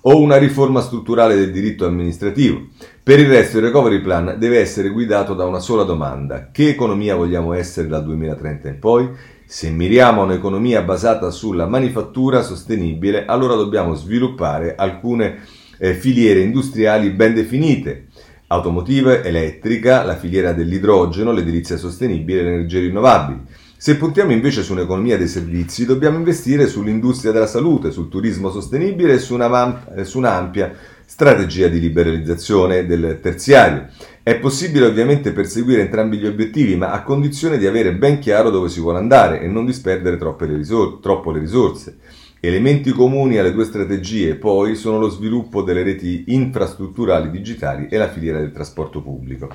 S1: o una riforma strutturale del diritto amministrativo. Per il resto il recovery plan deve essere guidato da una sola domanda. Che economia vogliamo essere dal 2030 in poi? Se miriamo a un'economia basata sulla manifattura sostenibile, allora dobbiamo sviluppare alcune eh, filiere industriali ben definite. Automotive, elettrica, la filiera dell'idrogeno, l'edilizia sostenibile, le energie rinnovabili. Se puntiamo invece su un'economia dei servizi, dobbiamo investire sull'industria della salute, sul turismo sostenibile e su, una, eh, su un'ampia strategia di liberalizzazione del terziario. È possibile ovviamente perseguire entrambi gli obiettivi, ma a condizione di avere ben chiaro dove si vuole andare e non disperdere le risor- troppo le risorse. Elementi comuni alle due strategie poi sono lo sviluppo delle reti infrastrutturali digitali e la filiera del trasporto pubblico.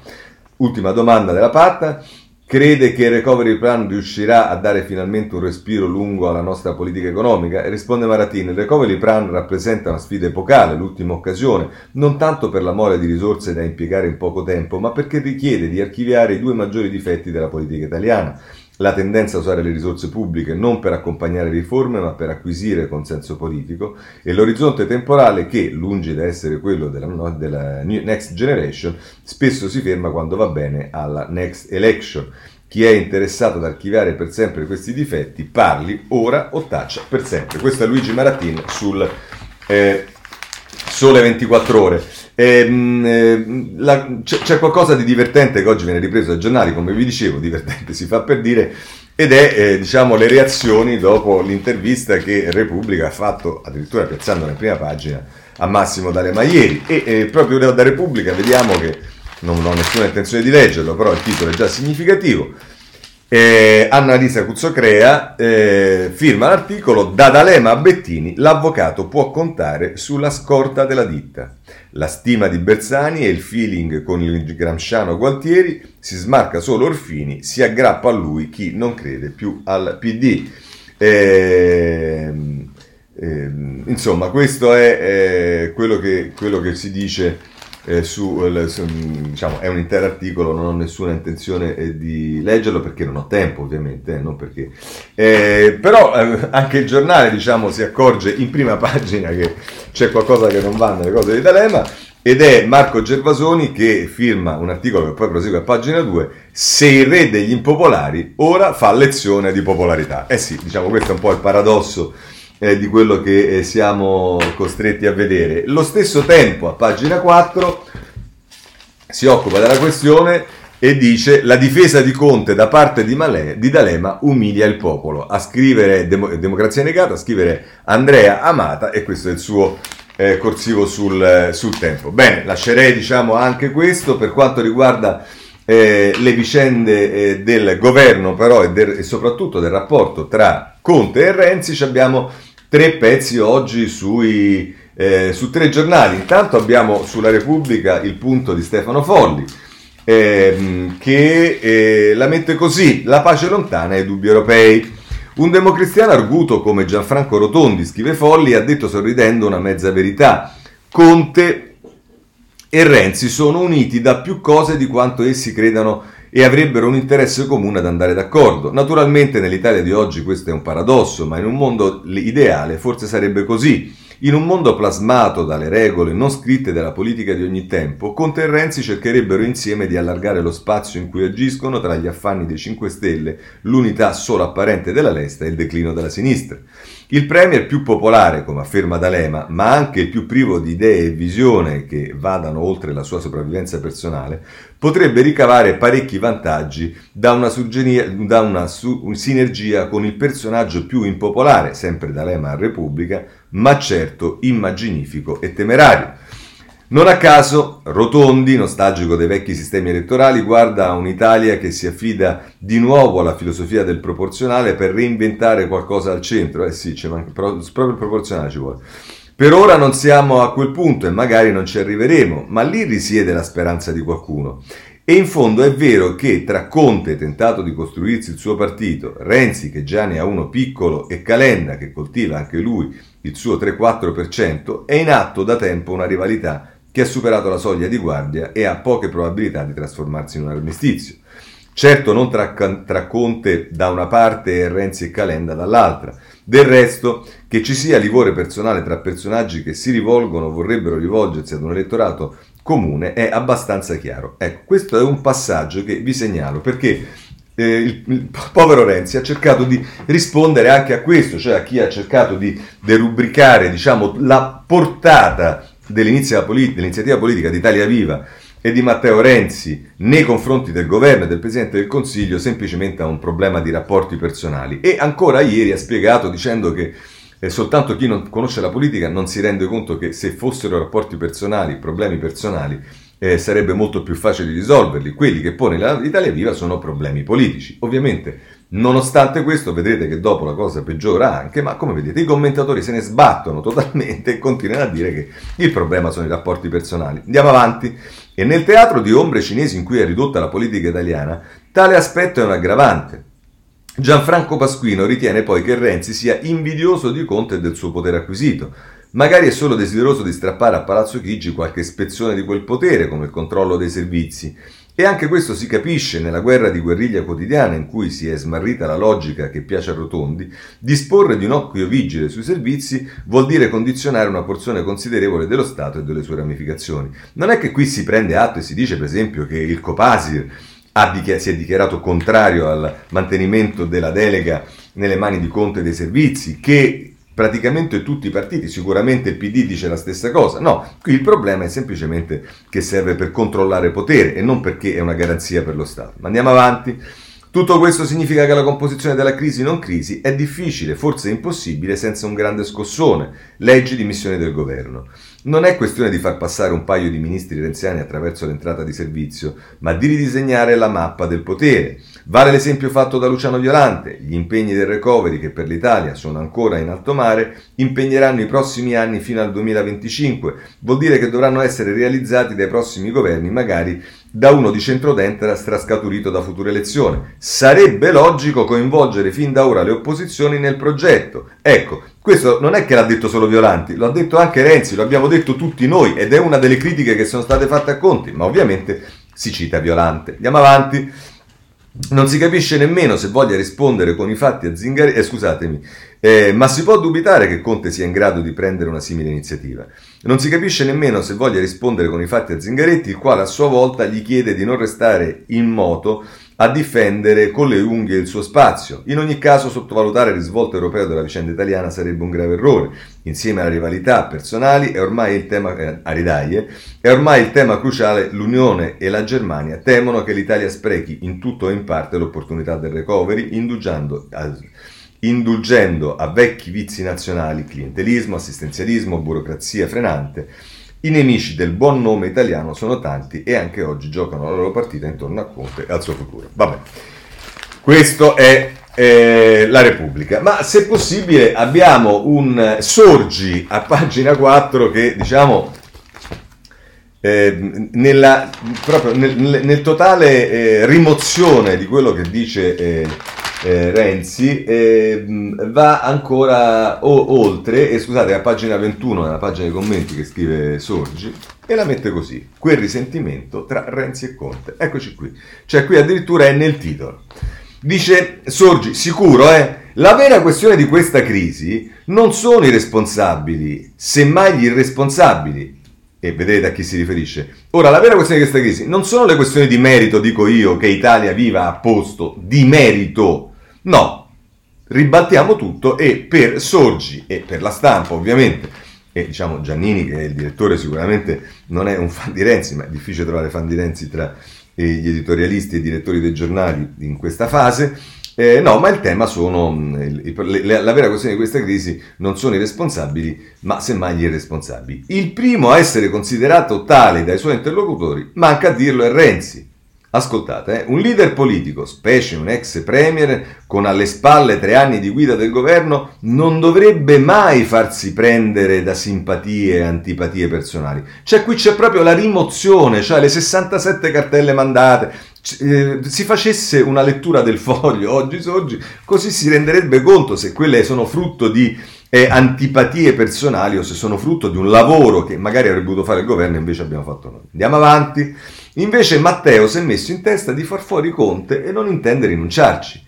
S1: Ultima domanda della patta. Crede che il recovery plan riuscirà a dare finalmente un respiro lungo alla nostra politica economica? E risponde Maratin, il recovery plan rappresenta una sfida epocale, l'ultima occasione, non tanto per la mole di risorse da impiegare in poco tempo, ma perché richiede di archiviare i due maggiori difetti della politica italiana la tendenza a usare le risorse pubbliche non per accompagnare riforme ma per acquisire consenso politico e l'orizzonte temporale che, lungi da essere quello della, della Next Generation, spesso si ferma quando va bene alla Next Election. Chi è interessato ad archiviare per sempre questi difetti parli ora o taccia per sempre. Questo è Luigi Maratin sul eh, Sole 24 ore. Ehm, eh, la, c'è, c'è, qualcosa di divertente che oggi viene ripreso dai giornali, come vi dicevo, divertente si fa per dire, ed è eh, diciamo, le reazioni dopo l'intervista che Repubblica ha fatto, addirittura piazzandola in prima pagina, a Massimo D'Alema ieri. E eh, proprio da Repubblica vediamo che, non ho nessuna intenzione di leggerlo, però il titolo è già significativo, eh, Annalisa Cuzzocrea eh, firma l'articolo Da D'Alema a Bettini, l'avvocato può contare sulla scorta della ditta. La stima di Bersani e il feeling con il gramsciano Gualtieri si smarca solo Orfini, si aggrappa a lui chi non crede più al PD. Eh, insomma, questo è eh, quello che, quello che si dice eh, su, su, diciamo, è un intero articolo, non ho nessuna intenzione eh, di leggerlo perché non ho tempo ovviamente, eh, non perché. Eh, però eh, anche il giornale diciamo, si accorge in prima pagina che c'è qualcosa che non va nelle cose di D'Alema ed è Marco Gervasoni che firma un articolo che poi prosegue a pagina 2, se il re degli impopolari ora fa lezione di popolarità. Eh sì, diciamo questo è un po' il paradosso eh, di quello che eh, siamo costretti a vedere. Lo stesso tempo, a pagina 4, si occupa della questione e dice la difesa di Conte da parte di, Malè, di D'Alema umilia il popolo. A scrivere Dem- Democrazia Negata, a scrivere Andrea Amata e questo è il suo eh, corsivo sul, sul, tempo. Bene, lascerei diciamo anche questo per quanto riguarda eh, le vicende eh, del governo però e, del, e, soprattutto del rapporto tra Conte e Renzi abbiamo tre pezzi oggi sui, eh, su tre giornali. Intanto abbiamo sulla Repubblica il punto di Stefano Folli. Ehm, che eh, la mette così, la pace lontana e i dubbi europei. Un democristiano arguto come Gianfranco Rotondi, scrive Folli, ha detto sorridendo una mezza verità. Conte e Renzi sono uniti da più cose di quanto essi credano e avrebbero un interesse comune ad andare d'accordo. Naturalmente nell'Italia di oggi questo è un paradosso, ma in un mondo ideale forse sarebbe così. In un mondo plasmato dalle regole non scritte della politica di ogni tempo, Conte e Renzi cercherebbero insieme di allargare lo spazio in cui agiscono tra gli affanni dei 5 Stelle, l'unità solo apparente della lesta e il declino della sinistra. Il premier più popolare, come afferma D'Alema, ma anche il più privo di idee e visione che vadano oltre la sua sopravvivenza personale, potrebbe ricavare parecchi vantaggi da una, da una su- sinergia con il personaggio più impopolare, sempre D'Alema a Repubblica, ma certo immaginifico e temerario. Non a caso, Rotondi, nostalgico dei vecchi sistemi elettorali, guarda un'Italia che si affida di nuovo alla filosofia del proporzionale per reinventare qualcosa al centro. Eh sì, c'è manca, proprio il proporzionale ci vuole. Per ora non siamo a quel punto e magari non ci arriveremo, ma lì risiede la speranza di qualcuno. E in fondo è vero che tra Conte, tentato di costruirsi il suo partito, Renzi, che già ne ha uno piccolo, e Calenda, che coltiva anche lui il suo 3-4%, è in atto da tempo una rivalità che ha superato la soglia di guardia e ha poche probabilità di trasformarsi in un armistizio. Certo non tra, tra, Conte da una parte e Renzi e Calenda dall'altra. Del resto, che ci sia livore personale tra personaggi che si rivolgono o vorrebbero rivolgersi ad un elettorato comune è abbastanza chiaro. Ecco, questo è un passaggio che vi segnalo perché eh, il, il, povero Renzi ha cercato di rispondere anche a questo, cioè a chi ha cercato di derubricare diciamo, la portata dell'iniziativa politica, di Italia Viva e di Matteo Renzi nei confronti del governo e del Presidente del Consiglio semplicemente a un problema di rapporti personali. E ancora ieri ha spiegato dicendo che eh, soltanto chi non conosce la politica non si rende conto che se fossero rapporti personali, problemi personali, eh, sarebbe molto più facile risolverli. Quelli che pone l'Italia Viva sono problemi politici. Ovviamente Nonostante questo, vedrete che dopo la cosa peggiora anche, ma come vedete i commentatori se ne sbattono totalmente e continuano a dire che il problema sono i rapporti personali. Andiamo avanti. E nel teatro di ombre cinesi in cui è ridotta la politica italiana, tale aspetto è un aggravante. Gianfranco Pasquino ritiene poi che Renzi sia invidioso di Conte e del suo potere acquisito. Magari è solo desideroso di strappare a Palazzo Chigi qualche spezione di quel potere, come il controllo dei servizi, e anche questo si capisce nella guerra di guerriglia quotidiana in cui si è smarrita la logica che piace a Rotondi, disporre di un occhio vigile sui servizi vuol dire condizionare una porzione considerevole dello Stato e delle sue ramificazioni. Non è che qui si prende atto e si dice per esempio che il Copasir si è dichiarato contrario al mantenimento della delega nelle mani di Conte dei servizi, che praticamente tutti i partiti, sicuramente il PD dice la stessa cosa. No, qui il problema è semplicemente che serve per controllare potere e non perché è una garanzia per lo Stato. Ma andiamo avanti. Tutto questo significa che la composizione della crisi non crisi è difficile, forse impossibile, senza un grande scossone, leggi di missione del governo. Non è questione di far passare un paio di ministri renziani attraverso l'entrata di servizio, ma di ridisegnare la mappa del potere. Vale l'esempio fatto da Luciano Violante, gli impegni del recovery che per l'Italia sono ancora in alto mare impegneranno i prossimi anni fino al 2025, vuol dire che dovranno essere realizzati dai prossimi governi, magari da uno di centrodestra strascaturito da future elezioni. Sarebbe logico coinvolgere fin da ora le opposizioni nel progetto. Ecco, questo non è che l'ha detto solo Violanti, lo ha detto anche Renzi, lo abbiamo detto tutti noi ed è una delle critiche che sono state fatte a Conti, ma ovviamente si cita Violante. Andiamo avanti. Non si capisce nemmeno se voglia rispondere con i fatti a Zingaretti, eh, scusatemi, eh, ma si può dubitare che Conte sia in grado di prendere una simile iniziativa. Non si capisce nemmeno se voglia rispondere con i fatti a Zingaretti, il quale a sua volta gli chiede di non restare in moto a difendere con le unghie il suo spazio. In ogni caso sottovalutare il risvolto europeo della vicenda italiana sarebbe un grave errore. Insieme alle rivalità personali è ormai il tema, eh, a è ormai il tema cruciale l'Unione e la Germania temono che l'Italia sprechi in tutto o in parte l'opportunità del recovery indulgendo a, indulgendo a vecchi vizi nazionali, clientelismo, assistenzialismo, burocrazia frenante i nemici del buon nome italiano sono tanti e anche oggi giocano la loro partita intorno a Conte e al suo futuro. Vabbè, questo è eh, la Repubblica. Ma se possibile abbiamo un sorgi a pagina 4 che diciamo eh, nella, proprio nel, nel totale eh, rimozione di quello che dice eh, Renzi eh, va ancora o- oltre, e scusate, a pagina 21, nella pagina dei commenti che scrive Sorgi, e la mette così, quel risentimento tra Renzi e Conte. Eccoci qui, cioè qui addirittura è nel titolo. Dice Sorgi, sicuro, eh? La vera questione di questa crisi non sono i responsabili, semmai gli irresponsabili. E vedete a chi si riferisce. Ora, la vera questione di questa crisi non sono le questioni di merito, dico io, che Italia viva a posto, di merito. No, ribaltiamo tutto e per Sorgi e per la stampa ovviamente, e diciamo Giannini che è il direttore sicuramente non è un fan di Renzi, ma è difficile trovare fan di Renzi tra eh, gli editorialisti e i direttori dei giornali in questa fase, eh, no, ma il tema sono, mm, la, la vera questione di questa crisi non sono i responsabili, ma semmai gli irresponsabili. Il primo a essere considerato tale dai suoi interlocutori, manca a dirlo, è Renzi. Ascoltate, eh, un leader politico, specie un ex premier con alle spalle tre anni di guida del governo, non dovrebbe mai farsi prendere da simpatie e antipatie personali. Cioè qui c'è proprio la rimozione, cioè le 67 cartelle mandate. Eh, si facesse una lettura del foglio oggi, oggi, così si renderebbe conto se quelle sono frutto di eh, antipatie personali o se sono frutto di un lavoro che magari avrebbe dovuto fare il governo e invece abbiamo fatto noi. Andiamo avanti. Invece Matteo si è messo in testa di far fuori Conte e non intende rinunciarci.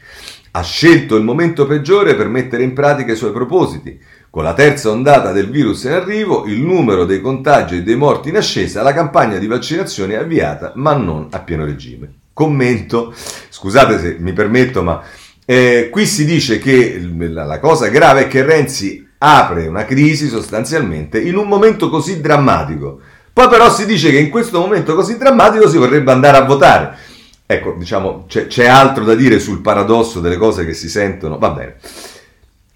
S1: Ha scelto il momento peggiore per mettere in pratica i suoi propositi. Con la terza ondata del virus in arrivo, il numero dei contagi e dei morti in ascesa, la campagna di vaccinazione è avviata, ma non a pieno regime. Commento, scusate se mi permetto, ma eh, qui si dice che la, la cosa grave è che Renzi apre una crisi sostanzialmente in un momento così drammatico poi però si dice che in questo momento così drammatico si vorrebbe andare a votare. Ecco, diciamo, c'è, c'è altro da dire sul paradosso delle cose che si sentono. Va bene.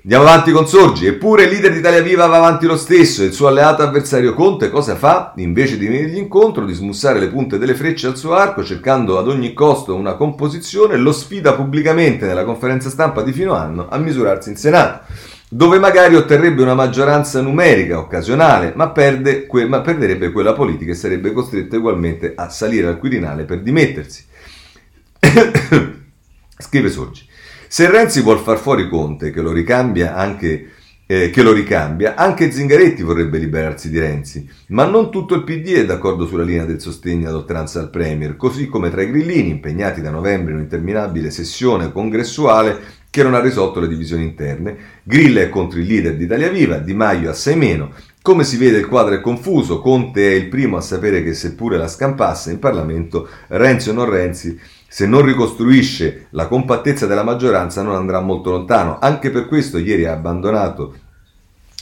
S1: Andiamo avanti con Sorgi. Eppure il leader di Italia Viva va avanti lo stesso e il suo alleato avversario Conte cosa fa? Invece di venirgli incontro, di smussare le punte delle frecce al suo arco, cercando ad ogni costo una composizione, lo sfida pubblicamente nella conferenza stampa di fino anno a misurarsi in Senato, dove magari otterrebbe una maggioranza numerica occasionale, ma, perde que- ma perderebbe quella politica e sarebbe costretto ugualmente a salire al Quirinale per dimettersi. Scrive Sorgi. Se Renzi vuol far fuori Conte, che lo ricambia anche eh, che lo ricambia, anche Zingaretti vorrebbe liberarsi di Renzi, ma non tutto il PD è d'accordo sulla linea del sostegno ad oltranza al Premier, così come tra i grillini impegnati da novembre in un'interminabile sessione congressuale che non ha risolto le divisioni interne. Grilla è contro il leader di Italia Viva, Di Maio assai meno. Come si vede il quadro è confuso, Conte è il primo a sapere che seppure la scampasse in Parlamento, Renzi o non Renzi, se non ricostruisce la compattezza della maggioranza non andrà molto lontano. Anche per questo ieri ha abbandonato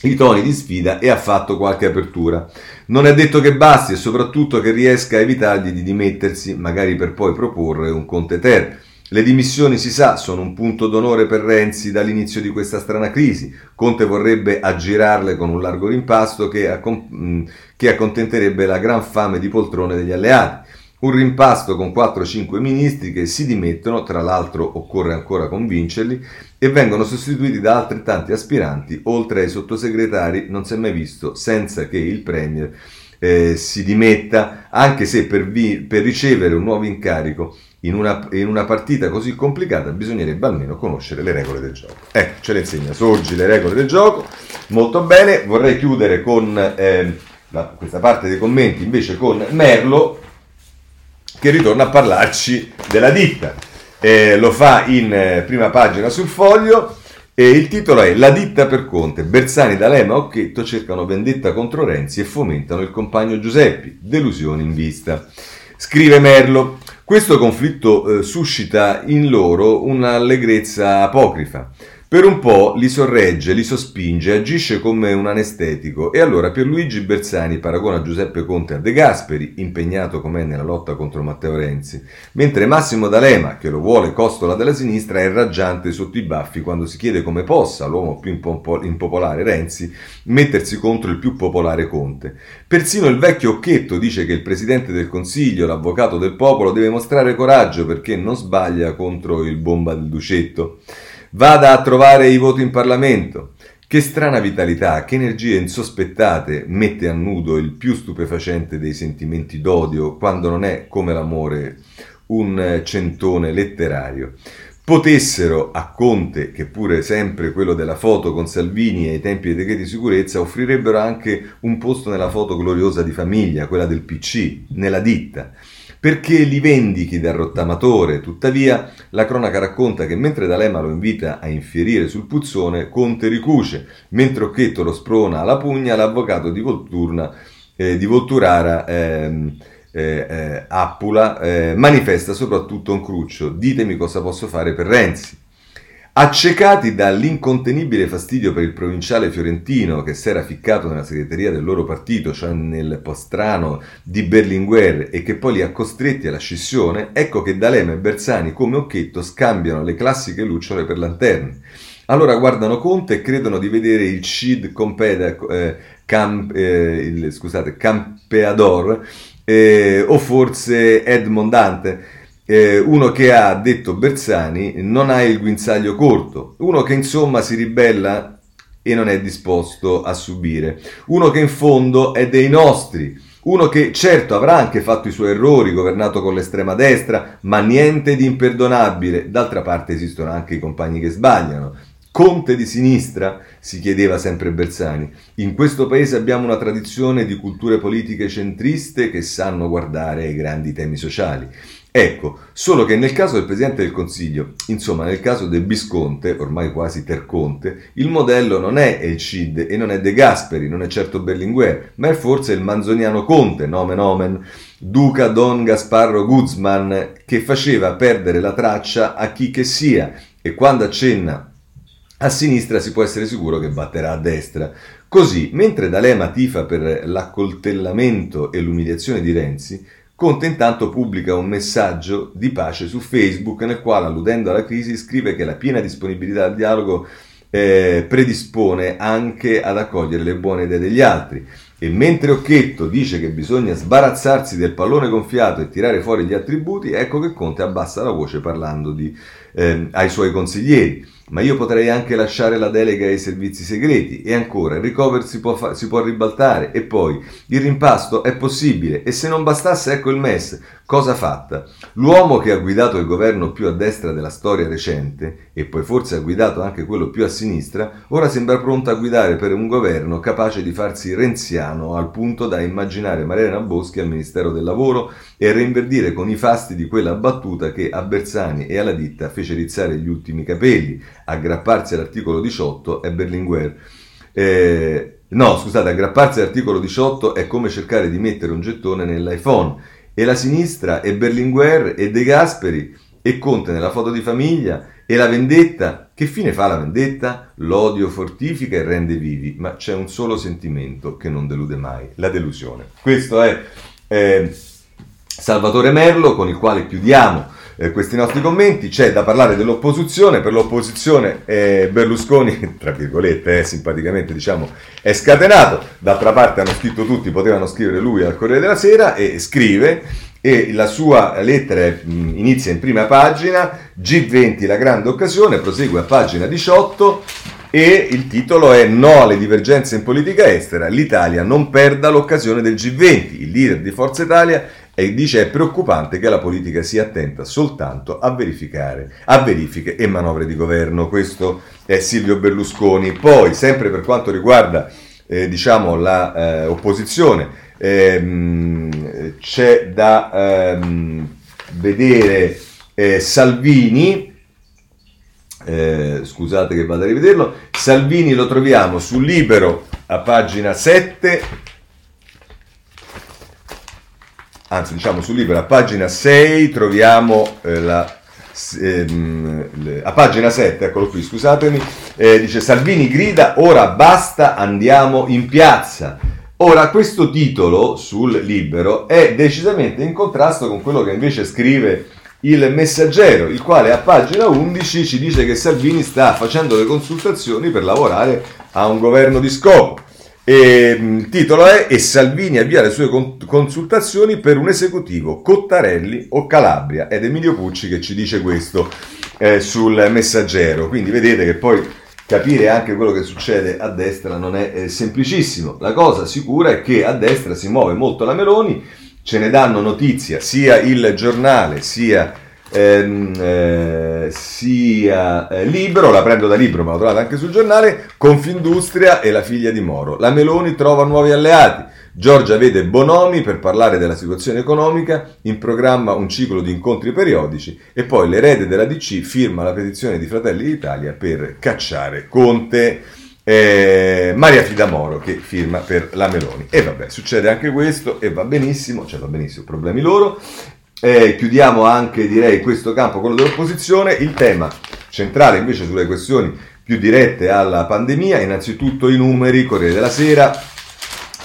S1: i toni di sfida e ha fatto qualche apertura. Non è detto che basti e soprattutto che riesca a evitargli di dimettersi, magari per poi proporre un Conte Ter. Le dimissioni, si sa, sono un punto d'onore per Renzi dall'inizio di questa strana crisi. Conte vorrebbe aggirarle con un largo rimpasto che, accom- che accontenterebbe la gran fame di poltrone degli alleati. Un rimpasto con 4-5 ministri che si dimettono, tra l'altro occorre ancora convincerli, e vengono sostituiti da altrettanti aspiranti, oltre ai sottosegretari non si è mai visto senza che il Premier eh, si dimetta, anche se per, vi- per ricevere un nuovo incarico in una, in una, partita così complicata bisognerebbe almeno conoscere le regole del gioco. Ecco, ce le insegna Sorgi le regole del gioco, molto bene, vorrei chiudere con eh, la, questa parte dei commenti invece con Merlo che ritorna a parlarci della ditta. Eh, lo fa in eh, prima pagina sul foglio e il titolo è La ditta per Conte. Bersani, D'Alema e Occhetto cercano vendetta contro Renzi e fomentano il compagno Giuseppi. Delusione in vista. Scrive Merlo. Questo conflitto eh, suscita in loro un'allegrezza apocrifa. Per un po' li sorregge, li sospinge, agisce come un anestetico e allora Pierluigi Bersani paragona Giuseppe Conte a De Gasperi, impegnato com'è nella lotta contro Matteo Renzi, mentre Massimo D'Alema, che lo vuole costola della sinistra, è raggiante sotto i baffi quando si chiede come possa l'uomo più impopolare Renzi mettersi contro il più popolare Conte. Persino il vecchio Occhetto dice che il Presidente del Consiglio, l'avvocato del popolo, deve mostrare coraggio perché non sbaglia contro il bomba del Ducetto. Vada a trovare i voti in Parlamento. Che strana vitalità, che energie insospettate mette a nudo il più stupefacente dei sentimenti d'odio quando non è come l'amore un centone letterario. Potessero a Conte, che pure sempre quello della foto con Salvini ai tempi dei decreti di sicurezza, offrirebbero anche un posto nella foto gloriosa di famiglia, quella del PC, nella ditta perché li vendichi dal rottamatore. Tuttavia, la cronaca racconta che mentre D'Alema lo invita a infierire sul puzzone, Conte ricuce, mentre Occhetto lo sprona alla pugna, l'avvocato di, Volturna, eh, di Volturara ehm, eh, eh, Appula eh, manifesta soprattutto un cruccio. Ditemi cosa posso fare per Renzi. Accecati dall'incontenibile fastidio per il provinciale fiorentino che si era ficcato nella segreteria del loro partito, cioè nel postrano di Berlinguer, e che poi li ha costretti alla scissione, ecco che D'Alema e Bersani come Occhetto scambiano le classiche lucciole per lanterne. Allora guardano Conte e credono di vedere il CID Compeda, eh, Camp, eh, il, scusate, Campeador eh, o forse Edmond Dante eh, uno che ha, detto Bersani, non ha il guinzaglio corto, uno che insomma si ribella e non è disposto a subire, uno che in fondo è dei nostri, uno che certo avrà anche fatto i suoi errori, governato con l'estrema destra, ma niente di imperdonabile. D'altra parte esistono anche i compagni che sbagliano. Conte di sinistra? si chiedeva sempre Bersani. In questo paese abbiamo una tradizione di culture politiche centriste che sanno guardare ai grandi temi sociali. Ecco, solo che nel caso del Presidente del Consiglio, insomma nel caso del Visconte, ormai quasi Terconte, il modello non è il CID e non è De Gasperi, non è certo Berlinguer, ma è forse il manzoniano Conte, nomen omen, Duca Don Gasparro Guzman, che faceva perdere la traccia a chi che sia e quando accenna a sinistra si può essere sicuro che batterà a destra. Così, mentre D'Alema tifa per l'accoltellamento e l'umiliazione di Renzi, Conte intanto pubblica un messaggio di pace su Facebook nel quale, alludendo alla crisi, scrive che la piena disponibilità al dialogo eh, predispone anche ad accogliere le buone idee degli altri. E mentre Occhetto dice che bisogna sbarazzarsi del pallone gonfiato e tirare fuori gli attributi, ecco che Conte abbassa la voce parlando di, eh, ai suoi consiglieri ma io potrei anche lasciare la delega ai servizi segreti e ancora il recover si può, fa- si può ribaltare e poi il rimpasto è possibile e se non bastasse ecco il MES, cosa fatta? L'uomo che ha guidato il governo più a destra della storia recente e poi forse ha guidato anche quello più a sinistra, ora sembra pronto a guidare per un governo capace di farsi renziano al punto da immaginare Mariana Boschi al Ministero del Lavoro e reinverdire con i fasti di quella battuta che a Bersani e alla ditta fece rizzare gli ultimi capelli, aggrapparsi all'articolo 18 è Berlinguer. Eh, no, scusate, aggrapparsi all'articolo 18 è come cercare di mettere un gettone nell'iPhone. E la sinistra, e Berlinguer, e De Gasperi, e Conte nella foto di famiglia, e la vendetta. Che fine fa la vendetta? L'odio fortifica e rende vivi, ma c'è un solo sentimento che non delude mai, la delusione. Questo è eh, Salvatore Merlo con il quale chiudiamo eh, questi nostri commenti. C'è da parlare dell'opposizione. Per l'opposizione eh, Berlusconi, tra virgolette, eh, simpaticamente diciamo, è scatenato. D'altra parte hanno scritto tutti, potevano scrivere lui al Corriere della Sera e scrive e la sua lettera inizia in prima pagina, G20 la grande occasione, prosegue a pagina 18 e il titolo è No alle divergenze in politica estera, l'Italia non perda l'occasione del G20. Il leader di Forza Italia e dice è preoccupante che la politica sia attenta soltanto a verificare a verifiche e manovre di governo. Questo è Silvio Berlusconi. Poi, sempre per quanto riguarda eh, diciamo, la eh, ehm, c'è da ehm, vedere eh, Salvini. Eh, scusate che vado a rivederlo. Salvini lo troviamo sul Libero a pagina 7 anzi diciamo sul libro a pagina 6 troviamo eh, la, ehm, a pagina 7, eccolo qui, scusatemi, eh, dice Salvini grida, ora basta, andiamo in piazza. Ora, questo titolo sul libero è decisamente in contrasto con quello che invece scrive il messaggero, il quale a pagina 11 ci dice che Salvini sta facendo le consultazioni per lavorare a un governo di scopo. E, mm, il titolo è E Salvini avvia le sue consultazioni per un esecutivo Cottarelli o Calabria ed Emilio Pucci che ci dice questo eh, sul messaggero. Quindi vedete che poi capire anche quello che succede a destra non è eh, semplicissimo. La cosa sicura è che a destra si muove molto la Meloni, ce ne danno notizia sia il giornale sia ehm, eh, sia eh, libero, la prendo da libro ma l'ho trovata anche sul giornale, Confindustria e la figlia di Moro. La Meloni trova nuovi alleati. Giorgia vede Bonomi per parlare della situazione economica, in programma un ciclo di incontri periodici e poi l'erede della DC firma la petizione di Fratelli d'Italia per cacciare Conte. Eh, Maria Fidamoro che firma per la Meloni. E vabbè, succede anche questo e va benissimo, cioè va benissimo, problemi loro. Eh, chiudiamo anche, direi, questo campo, quello dell'opposizione. Il tema centrale invece sulle questioni più dirette alla pandemia, innanzitutto i numeri, Corriere della Sera,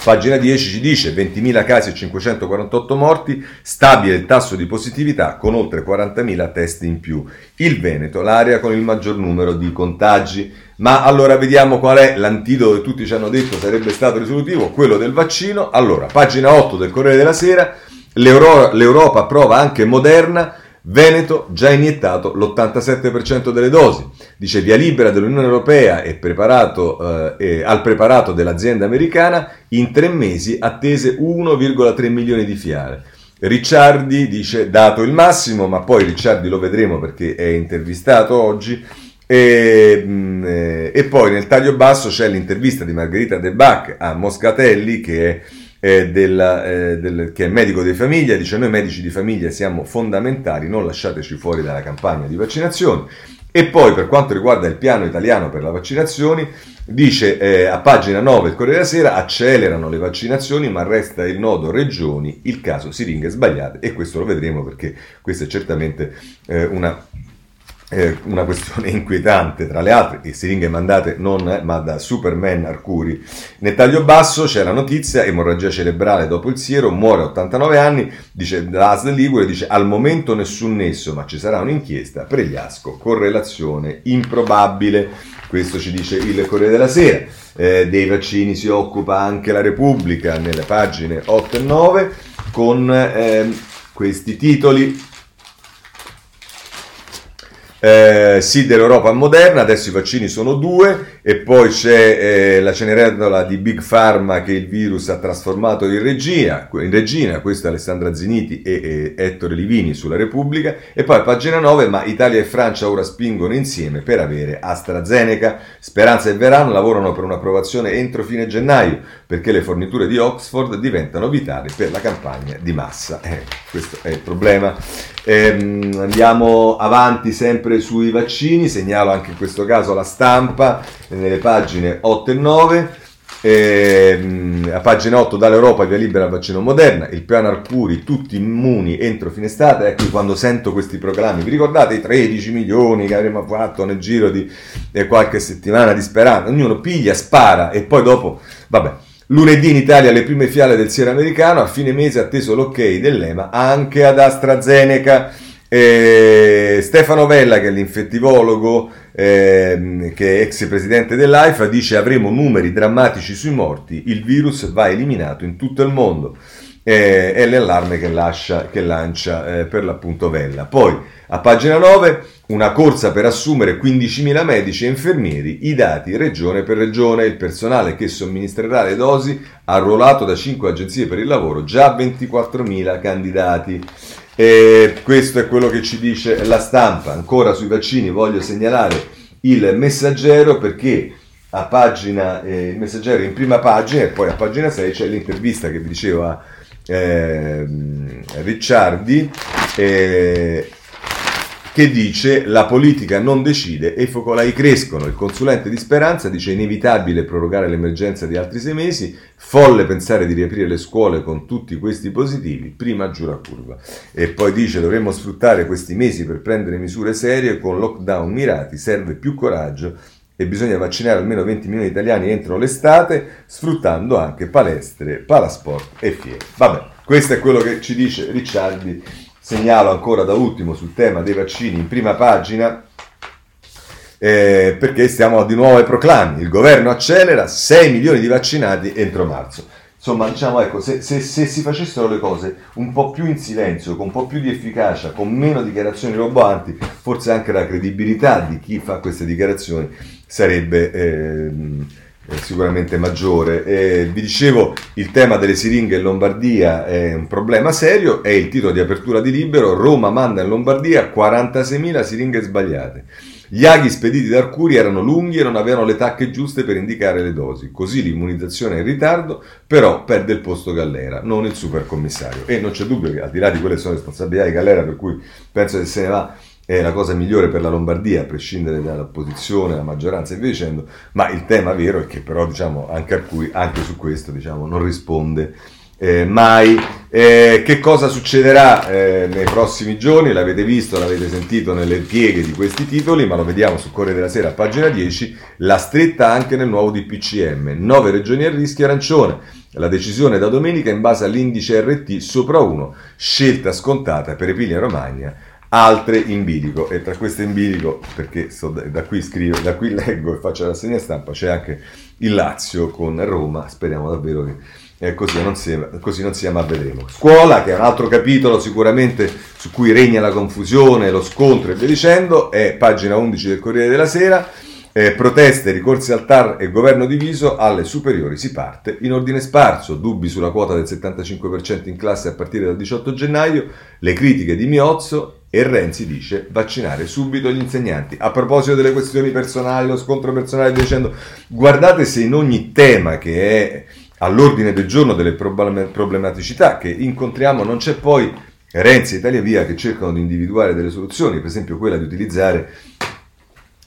S1: Pagina 10 ci dice 20.000 casi e 548 morti, stabile il tasso di positività con oltre 40.000 test in più. Il Veneto, l'area con il maggior numero di contagi. Ma allora vediamo qual è l'antidoto che tutti ci hanno detto sarebbe stato risolutivo, quello del vaccino. Allora, pagina 8 del Corriere della Sera, L'Euro- L'Europa approva anche Moderna, Veneto già iniettato l'87% delle dosi. Dice via libera dell'Unione Europea e preparato, eh, al preparato dell'azienda americana, in tre mesi attese 1,3 milioni di fiale. Ricciardi dice dato il massimo, ma poi Ricciardi lo vedremo perché è intervistato oggi. E, mm, eh, e poi nel taglio basso c'è l'intervista di Margherita De Bach a Moscatelli che è eh, della, eh, del, che è medico di famiglia, dice noi medici di famiglia siamo fondamentali, non lasciateci fuori dalla campagna di vaccinazioni. E poi per quanto riguarda il piano italiano per le vaccinazioni, dice eh, a pagina 9 il Corriere della Sera accelerano le vaccinazioni ma resta il nodo regioni, il caso siringhe sbagliate e questo lo vedremo perché questa è certamente eh, una eh, una questione inquietante tra le altre, e siringhe mandate non eh, ma da Superman Arcuri. Nel taglio basso c'è la notizia, emorragia cerebrale dopo il siero, muore a 89 anni, dice l'ASL Ligure, dice al momento nessun nesso, ma ci sarà un'inchiesta, Pregliasco, correlazione improbabile, questo ci dice il Corriere della Sera. Eh, dei vaccini si occupa anche la Repubblica nelle pagine 8 e 9 con eh, questi titoli eh, sì dell'Europa moderna, adesso i vaccini sono due e poi c'è eh, la cenerentola di Big Pharma che il virus ha trasformato in regina, in regina questa è Alessandra Ziniti e, e Ettore Livini sulla Repubblica e poi pagina 9 ma Italia e Francia ora spingono insieme per avere AstraZeneca, Speranza e Verano lavorano per un'approvazione entro fine gennaio perché le forniture di Oxford diventano vitali per la campagna di massa, eh, questo è il problema. Ehm, andiamo avanti sempre sui vaccini, segnalo anche in questo caso la stampa nelle pagine 8 e 9. Ehm, a pagina 8 dall'Europa via libera al vaccino Moderna, il piano Arcuri, tutti immuni entro fine estate. Ecco quando sento questi proclami, vi ricordate i 13 milioni che avremmo fatto nel giro di eh, qualche settimana di speranza? Ognuno piglia, spara e poi dopo, vabbè. Lunedì in Italia le prime fiale del siero americano, a fine mese atteso l'ok dell'EMA anche ad AstraZeneca. Eh, Stefano Vella, che è l'infettivologo, eh, che è ex presidente dell'AIFA, dice avremo numeri drammatici sui morti, il virus va eliminato in tutto il mondo. Eh, è l'allarme che, lascia, che lancia eh, per l'appunto Vella. Poi a pagina 9 una corsa per assumere 15.000 medici e infermieri, i dati regione per regione, il personale che somministrerà le dosi arruolato da 5 agenzie per il lavoro, già 24.000 candidati. E questo è quello che ci dice la stampa. Ancora sui vaccini voglio segnalare il messaggero perché a pagina, eh, il messaggero in prima pagina e poi a pagina 6 c'è l'intervista che vi diceva eh, Ricciardi. Eh, che dice la politica non decide e i focolai crescono. Il consulente di Speranza dice inevitabile prorogare l'emergenza di altri sei mesi, folle pensare di riaprire le scuole con tutti questi positivi, prima giura curva. E poi dice dovremmo sfruttare questi mesi per prendere misure serie con lockdown mirati, serve più coraggio e bisogna vaccinare almeno 20 milioni di italiani entro l'estate, sfruttando anche palestre, palasport e fiere. Vabbè, questo è quello che ci dice Ricciardi Segnalo ancora da ultimo sul tema dei vaccini in prima pagina eh, perché stiamo di nuovo ai proclami. Il governo accelera 6 milioni di vaccinati entro marzo. Insomma, diciamo, ecco, se, se, se, si facessero le cose un po' più in silenzio, con un po' più di efficacia, con meno dichiarazioni roboanti, forse anche la credibilità di chi fa queste dichiarazioni sarebbe... Eh, sicuramente maggiore. Eh, vi dicevo, il tema delle siringhe in Lombardia è un problema serio, è il titolo di apertura di Libero, Roma manda in Lombardia 46.000 siringhe sbagliate. Gli aghi spediti da Arcuri erano lunghi e non avevano le tacche giuste per indicare le dosi, così l'immunizzazione è in ritardo, però perde il posto Gallera, non il supercommissario. E non c'è dubbio che al di là di quelle sono responsabilità di Gallera, per cui penso che se ne va è la cosa migliore per la Lombardia, a prescindere dalla posizione, dalla maggioranza e via dicendo, ma il tema vero è che però diciamo, anche, cui, anche su questo diciamo, non risponde eh, mai. Eh, che cosa succederà eh, nei prossimi giorni? L'avete visto, l'avete sentito nelle pieghe di questi titoli, ma lo vediamo su Corriere della Sera, pagina 10, la stretta anche nel nuovo DPCM, 9 regioni a rischio arancione. La decisione da domenica in base all'indice RT sopra 1, scelta scontata per Emilia Romagna altre in bilico. E tra queste in bilico perché so, da, qui scrivo, da qui leggo e faccio la segna stampa c'è anche il Lazio con Roma. Speriamo davvero che eh, così, non sia, così non sia ma vedremo. Scuola che è un altro capitolo sicuramente su cui regna la confusione lo scontro e via dicendo è pagina 11 del Corriere della Sera eh, proteste, ricorsi al TAR e governo diviso, alle superiori si parte in ordine sparso, dubbi sulla quota del 75% in classe a partire dal 18 gennaio, le critiche di Miozzo e Renzi dice vaccinare subito gli insegnanti. A proposito delle questioni personali, lo scontro personale, dicendo guardate se in ogni tema che è all'ordine del giorno delle problematicità che incontriamo non c'è poi Renzi e Italia Via che cercano di individuare delle soluzioni, per esempio quella di utilizzare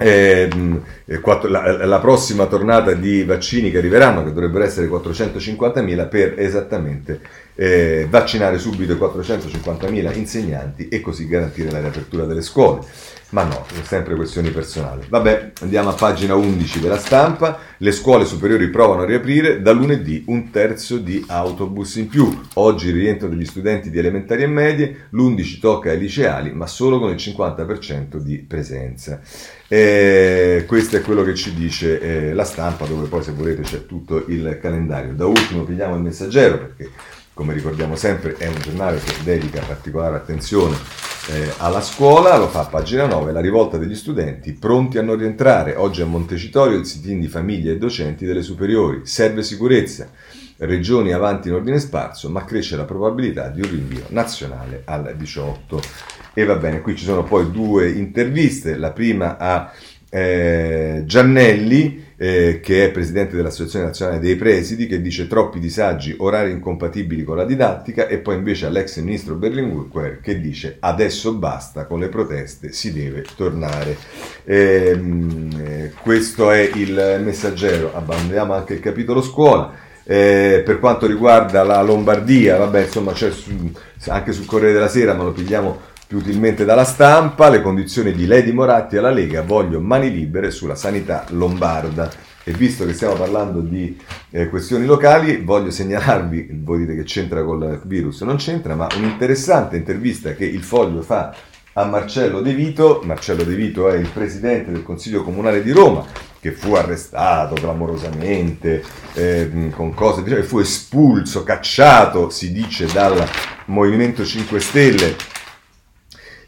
S1: Ehm, eh, la, la, prossima tornata di vaccini che arriveranno, che dovrebbero essere 450.000, per esattamente eh, vaccinare subito i 450.000 insegnanti e così garantire la riapertura delle scuole. Ma no, sono sempre questioni personali. Vabbè, andiamo a pagina 11 della stampa. Le scuole superiori provano a riaprire da lunedì un terzo di autobus in più. Oggi il rientro degli studenti di elementari e medie, l'11 tocca ai liceali, ma solo con il 50% di presenza. E questo è quello che ci dice eh, la stampa, dove poi se volete c'è tutto il calendario. Da ultimo pigliamo il messaggero perché come ricordiamo sempre è un giornale che dedica particolare attenzione eh, alla scuola, lo fa a pagina 9, la rivolta degli studenti pronti a non rientrare. Oggi a Montecitorio il sit-in di famiglie e docenti delle superiori. Serve sicurezza. Regioni avanti in ordine sparso, ma cresce la probabilità di un rinvio nazionale al 18. E va bene, qui ci sono poi due interviste, la prima a eh, Giannelli, eh, che è presidente dell'Associazione Nazionale dei Presidi, che dice troppi disagi, orari incompatibili con la didattica, e poi invece all'ex ministro Berlinguer che dice adesso basta con le proteste, si deve tornare. Ehm, eh, questo è il messaggero, abbandoniamo anche il capitolo scuola. Eh, per quanto riguarda la Lombardia, vabbè, insomma, c'è su, anche sul Corriere della Sera, ma lo pigliamo più utilmente dalla stampa, le condizioni di Lady Moratti alla Lega, voglio mani libere sulla sanità lombarda. E visto che stiamo parlando di eh, questioni locali, voglio segnalarvi, voi dite che c'entra col virus, non c'entra, ma un'interessante intervista che il Foglio fa a Marcello De Vito. Marcello De Vito è il presidente del Consiglio Comunale di Roma, che fu arrestato clamorosamente, eh, con cose, diciamo, fu espulso, cacciato, si dice, dal Movimento 5 Stelle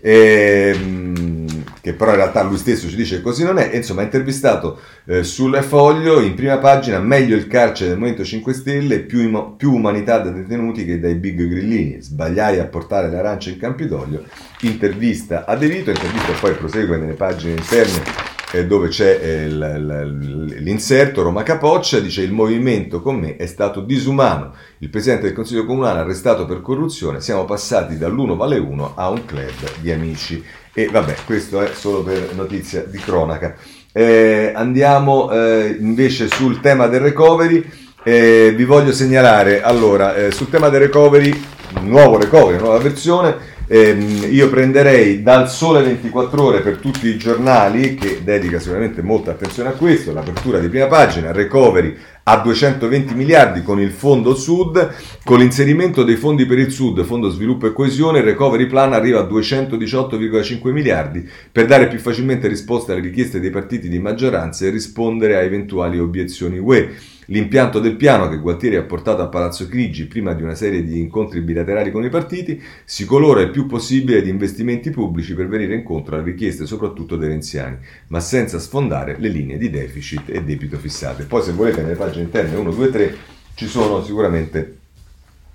S1: ehm, che però in realtà lui stesso ci dice che così non è, e insomma ha intervistato eh, sul foglio in prima pagina meglio il carcere del Movimento 5 Stelle, più, più umanità dai detenuti che dai big grillini, sbagliai a portare le arance in Campidoglio, intervista a De Vito, intervista poi prosegue nelle pagine interne dove c'è eh, l'inserto Roma Capoccia, dice il movimento con me è stato disumano, il Presidente del Consiglio Comunale arrestato per corruzione, siamo passati dall'uno vale uno a un club di amici. E vabbè, questo è solo per notizia di cronaca. Eh, andiamo eh, invece sul tema del recovery. Eh, vi voglio segnalare allora eh, sul tema del recovery, nuovo recovery, nuova versione Ehm, io prenderei dal sole 24 ore per tutti i giornali, che dedica sicuramente molta attenzione a questo, l'apertura di prima pagina, recovery a 220 miliardi con il fondo sud, con l'inserimento dei fondi per il sud, fondo sviluppo e coesione, il recovery plan arriva a 218,5 miliardi per dare più facilmente risposta alle richieste dei partiti di maggioranza e rispondere a eventuali obiezioni UE. L'impianto del piano che Gualtieri ha portato a Palazzo Chigi prima di una serie di incontri bilaterali con i partiti si colora il più possibile di investimenti pubblici per venire incontro alle richieste soprattutto dei renziani, ma senza sfondare le linee di deficit e debito fissate. Poi se volete nelle pagine interne 1, 2, 3 ci sono sicuramente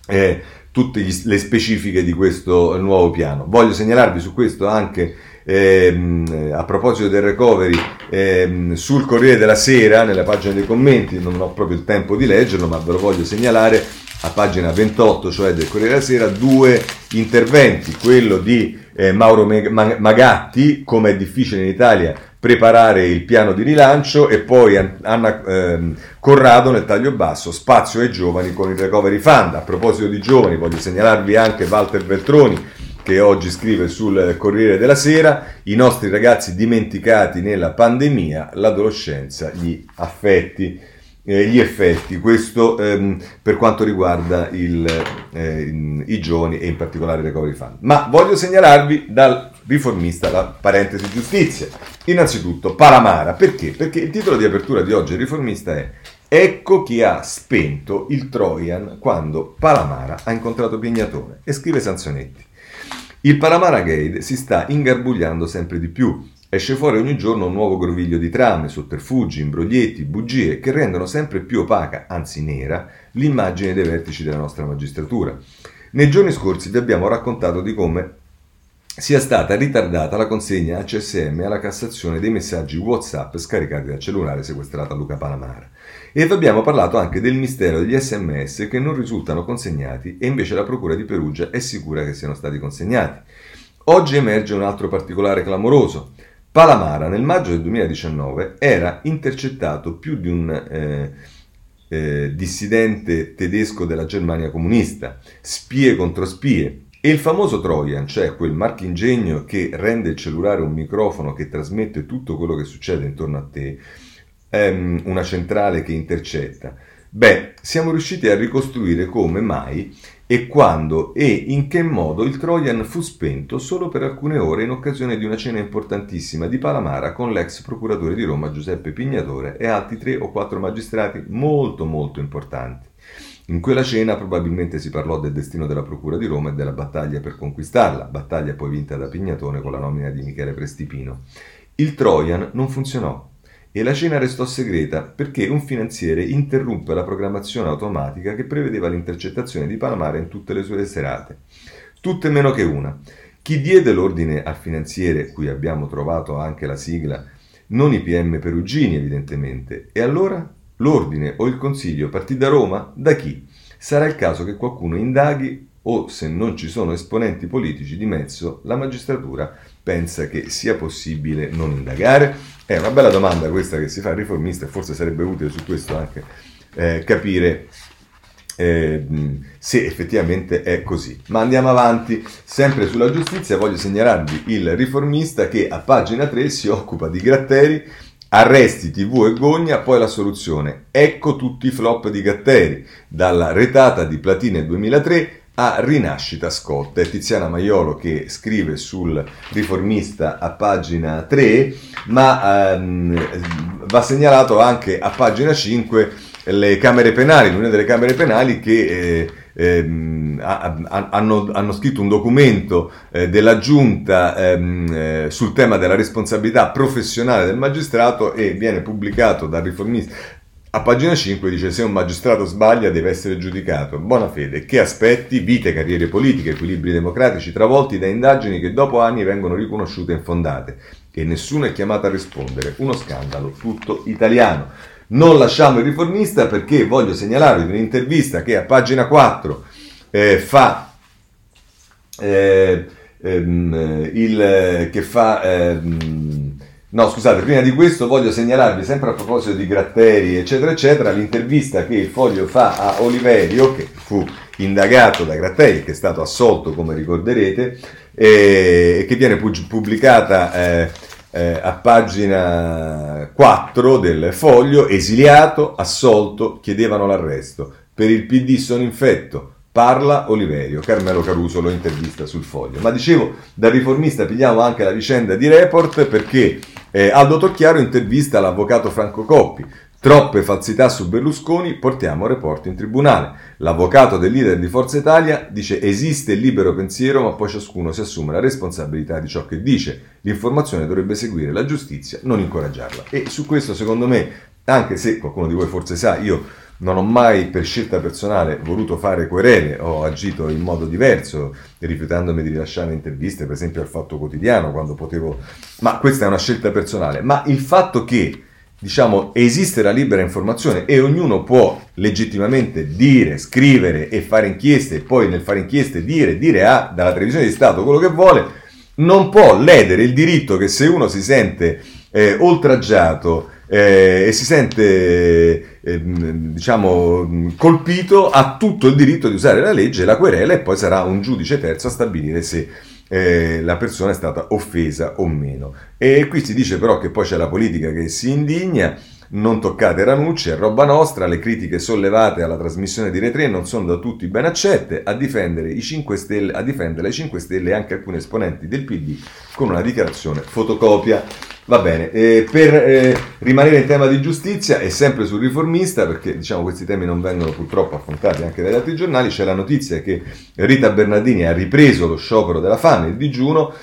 S1: eh, tutte le specifiche di questo nuovo piano. Voglio segnalarvi su questo anche ehm, a proposito del recovery ehm, sul Corriere della Sera, nella pagina dei commenti, non ho proprio il tempo di leggerlo, ma ve lo voglio segnalare a pagina 28, cioè del Corriere della Sera, due interventi, quello di eh, Mauro Magatti, come è difficile in Italia preparare il piano di rilancio e poi Anna eh, Corrado nel taglio basso, spazio ai giovani con il recovery fund. A proposito di giovani voglio segnalarvi anche Walter Beltroni che oggi scrive sul Corriere della Sera, i nostri ragazzi dimenticati nella pandemia, l'adolescenza, gli affetti, eh, gli effetti, questo ehm, per quanto riguarda il, eh, i giovani e in particolare il recovery fund. Ma voglio segnalarvi dal riformista la parentesi giustizia. Innanzitutto Palamara, perché? Perché il titolo di apertura di oggi il riformista è Ecco chi ha spento il Trojan quando Palamara ha incontrato Pignatone e scrive Sanzonetti. Il Palamara Gate si sta ingarbugliando sempre di più. Esce fuori ogni giorno un nuovo groviglio di trame, sotterfugi, imbroglietti, bugie che rendono sempre più opaca, anzi nera, l'immagine dei vertici della nostra magistratura. Nei giorni scorsi vi abbiamo raccontato di come sia stata ritardata la consegna a CSM alla Cassazione dei messaggi WhatsApp scaricati dal cellulare sequestrato a Luca Palamara. E vi abbiamo parlato anche del mistero degli sms che non risultano consegnati e invece la Procura di Perugia è sicura che siano stati consegnati. Oggi emerge un altro particolare clamoroso. Palamara nel maggio del 2019 era intercettato più di un... Eh, eh, dissidente tedesco della Germania comunista, spie contro spie. E il famoso Trojan, cioè quel marchingegno che rende il cellulare un microfono che trasmette tutto quello che succede intorno a te, ehm, una centrale che intercetta. Beh, siamo riusciti a ricostruire come mai e quando e in che modo il Trojan fu spento solo per alcune ore in occasione di una cena importantissima di Palamara con l'ex procuratore di Roma Giuseppe Pignatore e altri tre o quattro magistrati molto molto importanti. In quella cena probabilmente si parlò del destino della Procura di Roma e della battaglia per conquistarla, battaglia poi vinta da Pignatone con la nomina di Michele Prestipino. Il Trojan non funzionò e la cena restò segreta perché un finanziere interruppe la programmazione automatica che prevedeva l'intercettazione di Palamara in tutte le sue serate. Tutte meno che una. Chi diede l'ordine al finanziere, cui abbiamo trovato anche la sigla, non i PM Perugini evidentemente, e allora l'ordine o il consiglio partì da Roma? Da chi? Sarà il caso che qualcuno indaghi o se non ci sono esponenti politici di mezzo, la magistratura pensa che sia possibile non indagare? È una bella domanda questa che si fa al riformista e forse sarebbe utile su questo anche eh, capire eh, se effettivamente è così. Ma andiamo avanti, sempre sulla giustizia voglio segnalarvi il riformista che a pagina 3 si occupa di Gratteri, arresti TV e Gogna, poi la soluzione. Ecco tutti i flop di Gratteri, dalla retata di Platine 2003 a Rinascita Scott. È Tiziana Maiolo che scrive sul riformista a pagina 3, ma ehm, va segnalato anche a pagina 5 le Camere Penali, l'Unione delle Camere Penali che... Eh, ehm, hanno, hanno, scritto un documento eh, della giunta ehm, eh, sul tema della responsabilità professionale del magistrato e viene pubblicato dal riformista, a pagina 5 dice se un magistrato sbaglia deve essere giudicato. Buona fede. Che aspetti? Vite, carriere politiche, equilibri democratici travolti da indagini che dopo anni vengono riconosciute infondate. E nessuno è chiamato a rispondere. Uno scandalo tutto italiano. Non lasciamo il riformista perché voglio segnalarvi un'intervista che a pagina 4 eh, fa... Eh, ehm, il, che fa... Ehm, No, scusate, prima di questo voglio segnalarvi, sempre a proposito di Gratteri, eccetera, eccetera, l'intervista che il Foglio fa a Oliverio, che fu indagato da Gratteri, che è stato assolto, come ricorderete, e che viene pubblicata eh, eh, a pagina 4 del Foglio, esiliato, assolto, chiedevano l'arresto. Per il PD sono infetto, Parla Oliverio, Carmelo Caruso lo intervista sul foglio. Ma dicevo, da riformista pigliamo anche la vicenda di Report perché eh, Aldo Torchiaro intervista l'avvocato Franco Coppi. Troppe falsità su Berlusconi, portiamo report in tribunale. L'avvocato del leader di Forza Italia dice esiste il libero pensiero ma poi ciascuno si assume la responsabilità di ciò che dice. L'informazione dovrebbe seguire la giustizia, non incoraggiarla. E su questo secondo me, anche se qualcuno di voi forse sa, io non ho mai per scelta personale voluto fare querele, ho agito in modo diverso, rifiutandomi di rilasciare interviste, per esempio al Fatto Quotidiano, quando potevo... Ma questa è una scelta personale. Ma il fatto che, diciamo, esiste la libera informazione e ognuno può legittimamente dire, scrivere e fare inchieste, e poi nel fare inchieste dire, dire a, dalla televisione di Stato quello che vuole, non può ledere il diritto che se uno si sente eh, oltraggiato, eh, e si sente eh, diciamo colpito ha tutto il diritto di usare la legge la querela e poi sarà un giudice terzo a stabilire se eh, la persona è stata offesa o meno. E qui si dice però che poi c'è la politica che si indigna. Non toccate Ranucci, è roba nostra, le critiche sollevate alla trasmissione di Re3 non sono da tutti ben accette, a difendere i 5 Stelle, a difendere le 5 Stelle anche alcuni esponenti del PD con una dichiarazione fotocopia. Va bene, eh, per eh, rimanere in tema di giustizia e sempre sul riformista, perché diciamo questi temi non vengono purtroppo affrontati anche dagli altri giornali, c'è la notizia che Rita Bernardini ha ripreso lo sciopero della fame, il digiuno,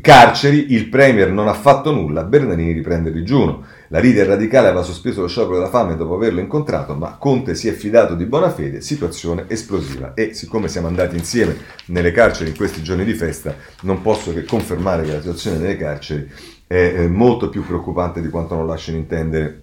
S1: carceri, il Premier non ha fatto nulla, Bernardini riprende il digiuno. La leader radicale aveva sospeso lo sciopero della fame dopo averlo incontrato, ma Conte si è fidato di buona fede, situazione esplosiva. E siccome siamo andati insieme nelle carceri in questi giorni di festa, non posso che confermare che la situazione nelle carceri è molto più preoccupante di quanto non lasciano intendere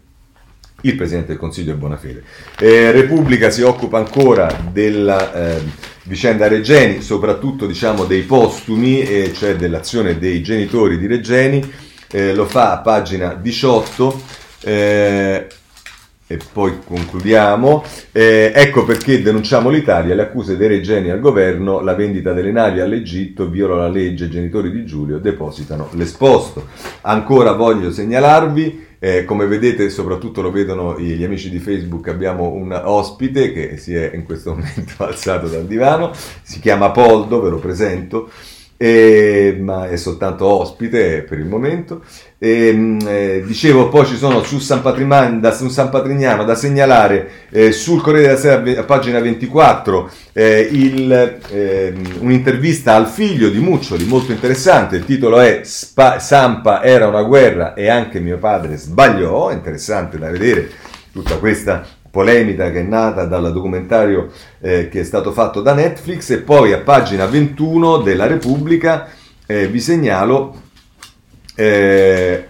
S1: il Presidente del Consiglio è buona fede. Eh, Repubblica si occupa ancora della eh, vicenda Regeni, soprattutto diciamo, dei postumi, eh, cioè dell'azione dei genitori di Regeni, eh, lo fa a pagina 18. E poi concludiamo. Eh, ecco perché denunciamo l'Italia, le accuse dei regeni al governo, la vendita delle navi all'Egitto, viola la legge, i genitori di Giulio depositano l'esposto. Ancora voglio segnalarvi, eh, come vedete, soprattutto lo vedono gli amici di Facebook, abbiamo un ospite che si è in questo momento alzato dal divano, si chiama Poldo, ve lo presento eh, ma è soltanto ospite per il momento. E, eh, dicevo, poi ci sono su San, da, su San Patrignano da segnalare eh, sul Corriere della Sera, a pagina 24, eh, il, ehm, un'intervista al figlio di Muccioli, molto interessante. Il titolo è Spa, Sampa era una guerra e anche mio padre sbagliò. Interessante da vedere tutta questa polemica che è nata dal documentario eh, che è stato fatto da Netflix e poi a pagina 21 della Repubblica eh, vi segnalo eh,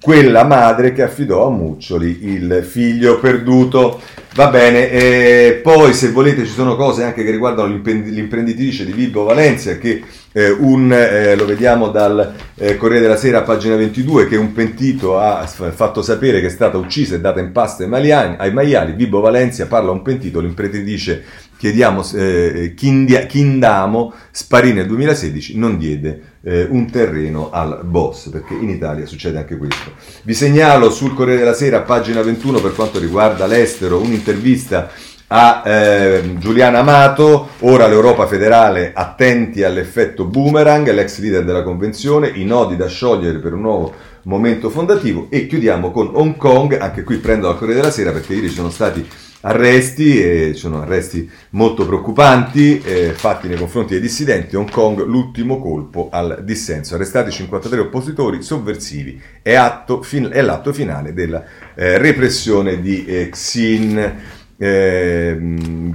S1: quella madre che affidò a Muccioli il figlio perduto. Va bene, e poi se volete ci sono cose anche che riguardano l'imprenditrice di Vibo Valencia che eh, un, eh, lo vediamo dal eh, Corriere della Sera, pagina 22, che un pentito ha fatto sapere che è stata uccisa e data in pasto ai, maiali, ai maiali. Vibo Valencia parla a un pentito, l'imprenditrice chiediamo, eh, Chindamo sparì nel 2016, non diede eh, un terreno al boss, perché in Italia succede anche questo. Vi segnalo sul Corriere della Sera, pagina 21, per quanto riguarda l'estero, un'intervista a eh, Giuliana Amato, ora l'Europa federale attenti all'effetto boomerang, l'ex leader della convenzione, i nodi da sciogliere per un nuovo momento fondativo e chiudiamo con Hong Kong, anche qui prendo la Corriere della Sera perché ieri sono stati arresti, e sono arresti molto preoccupanti eh, fatti nei confronti dei dissidenti. Hong Kong l'ultimo colpo al dissenso. Arrestati 53 oppositori sovversivi. È, atto, fin, è l'atto finale della eh, repressione di eh, Xin. Eh,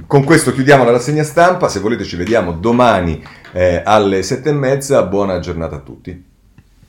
S1: con questo chiudiamo la rassegna stampa, se volete ci vediamo domani eh, alle sette e mezza, buona giornata a tutti.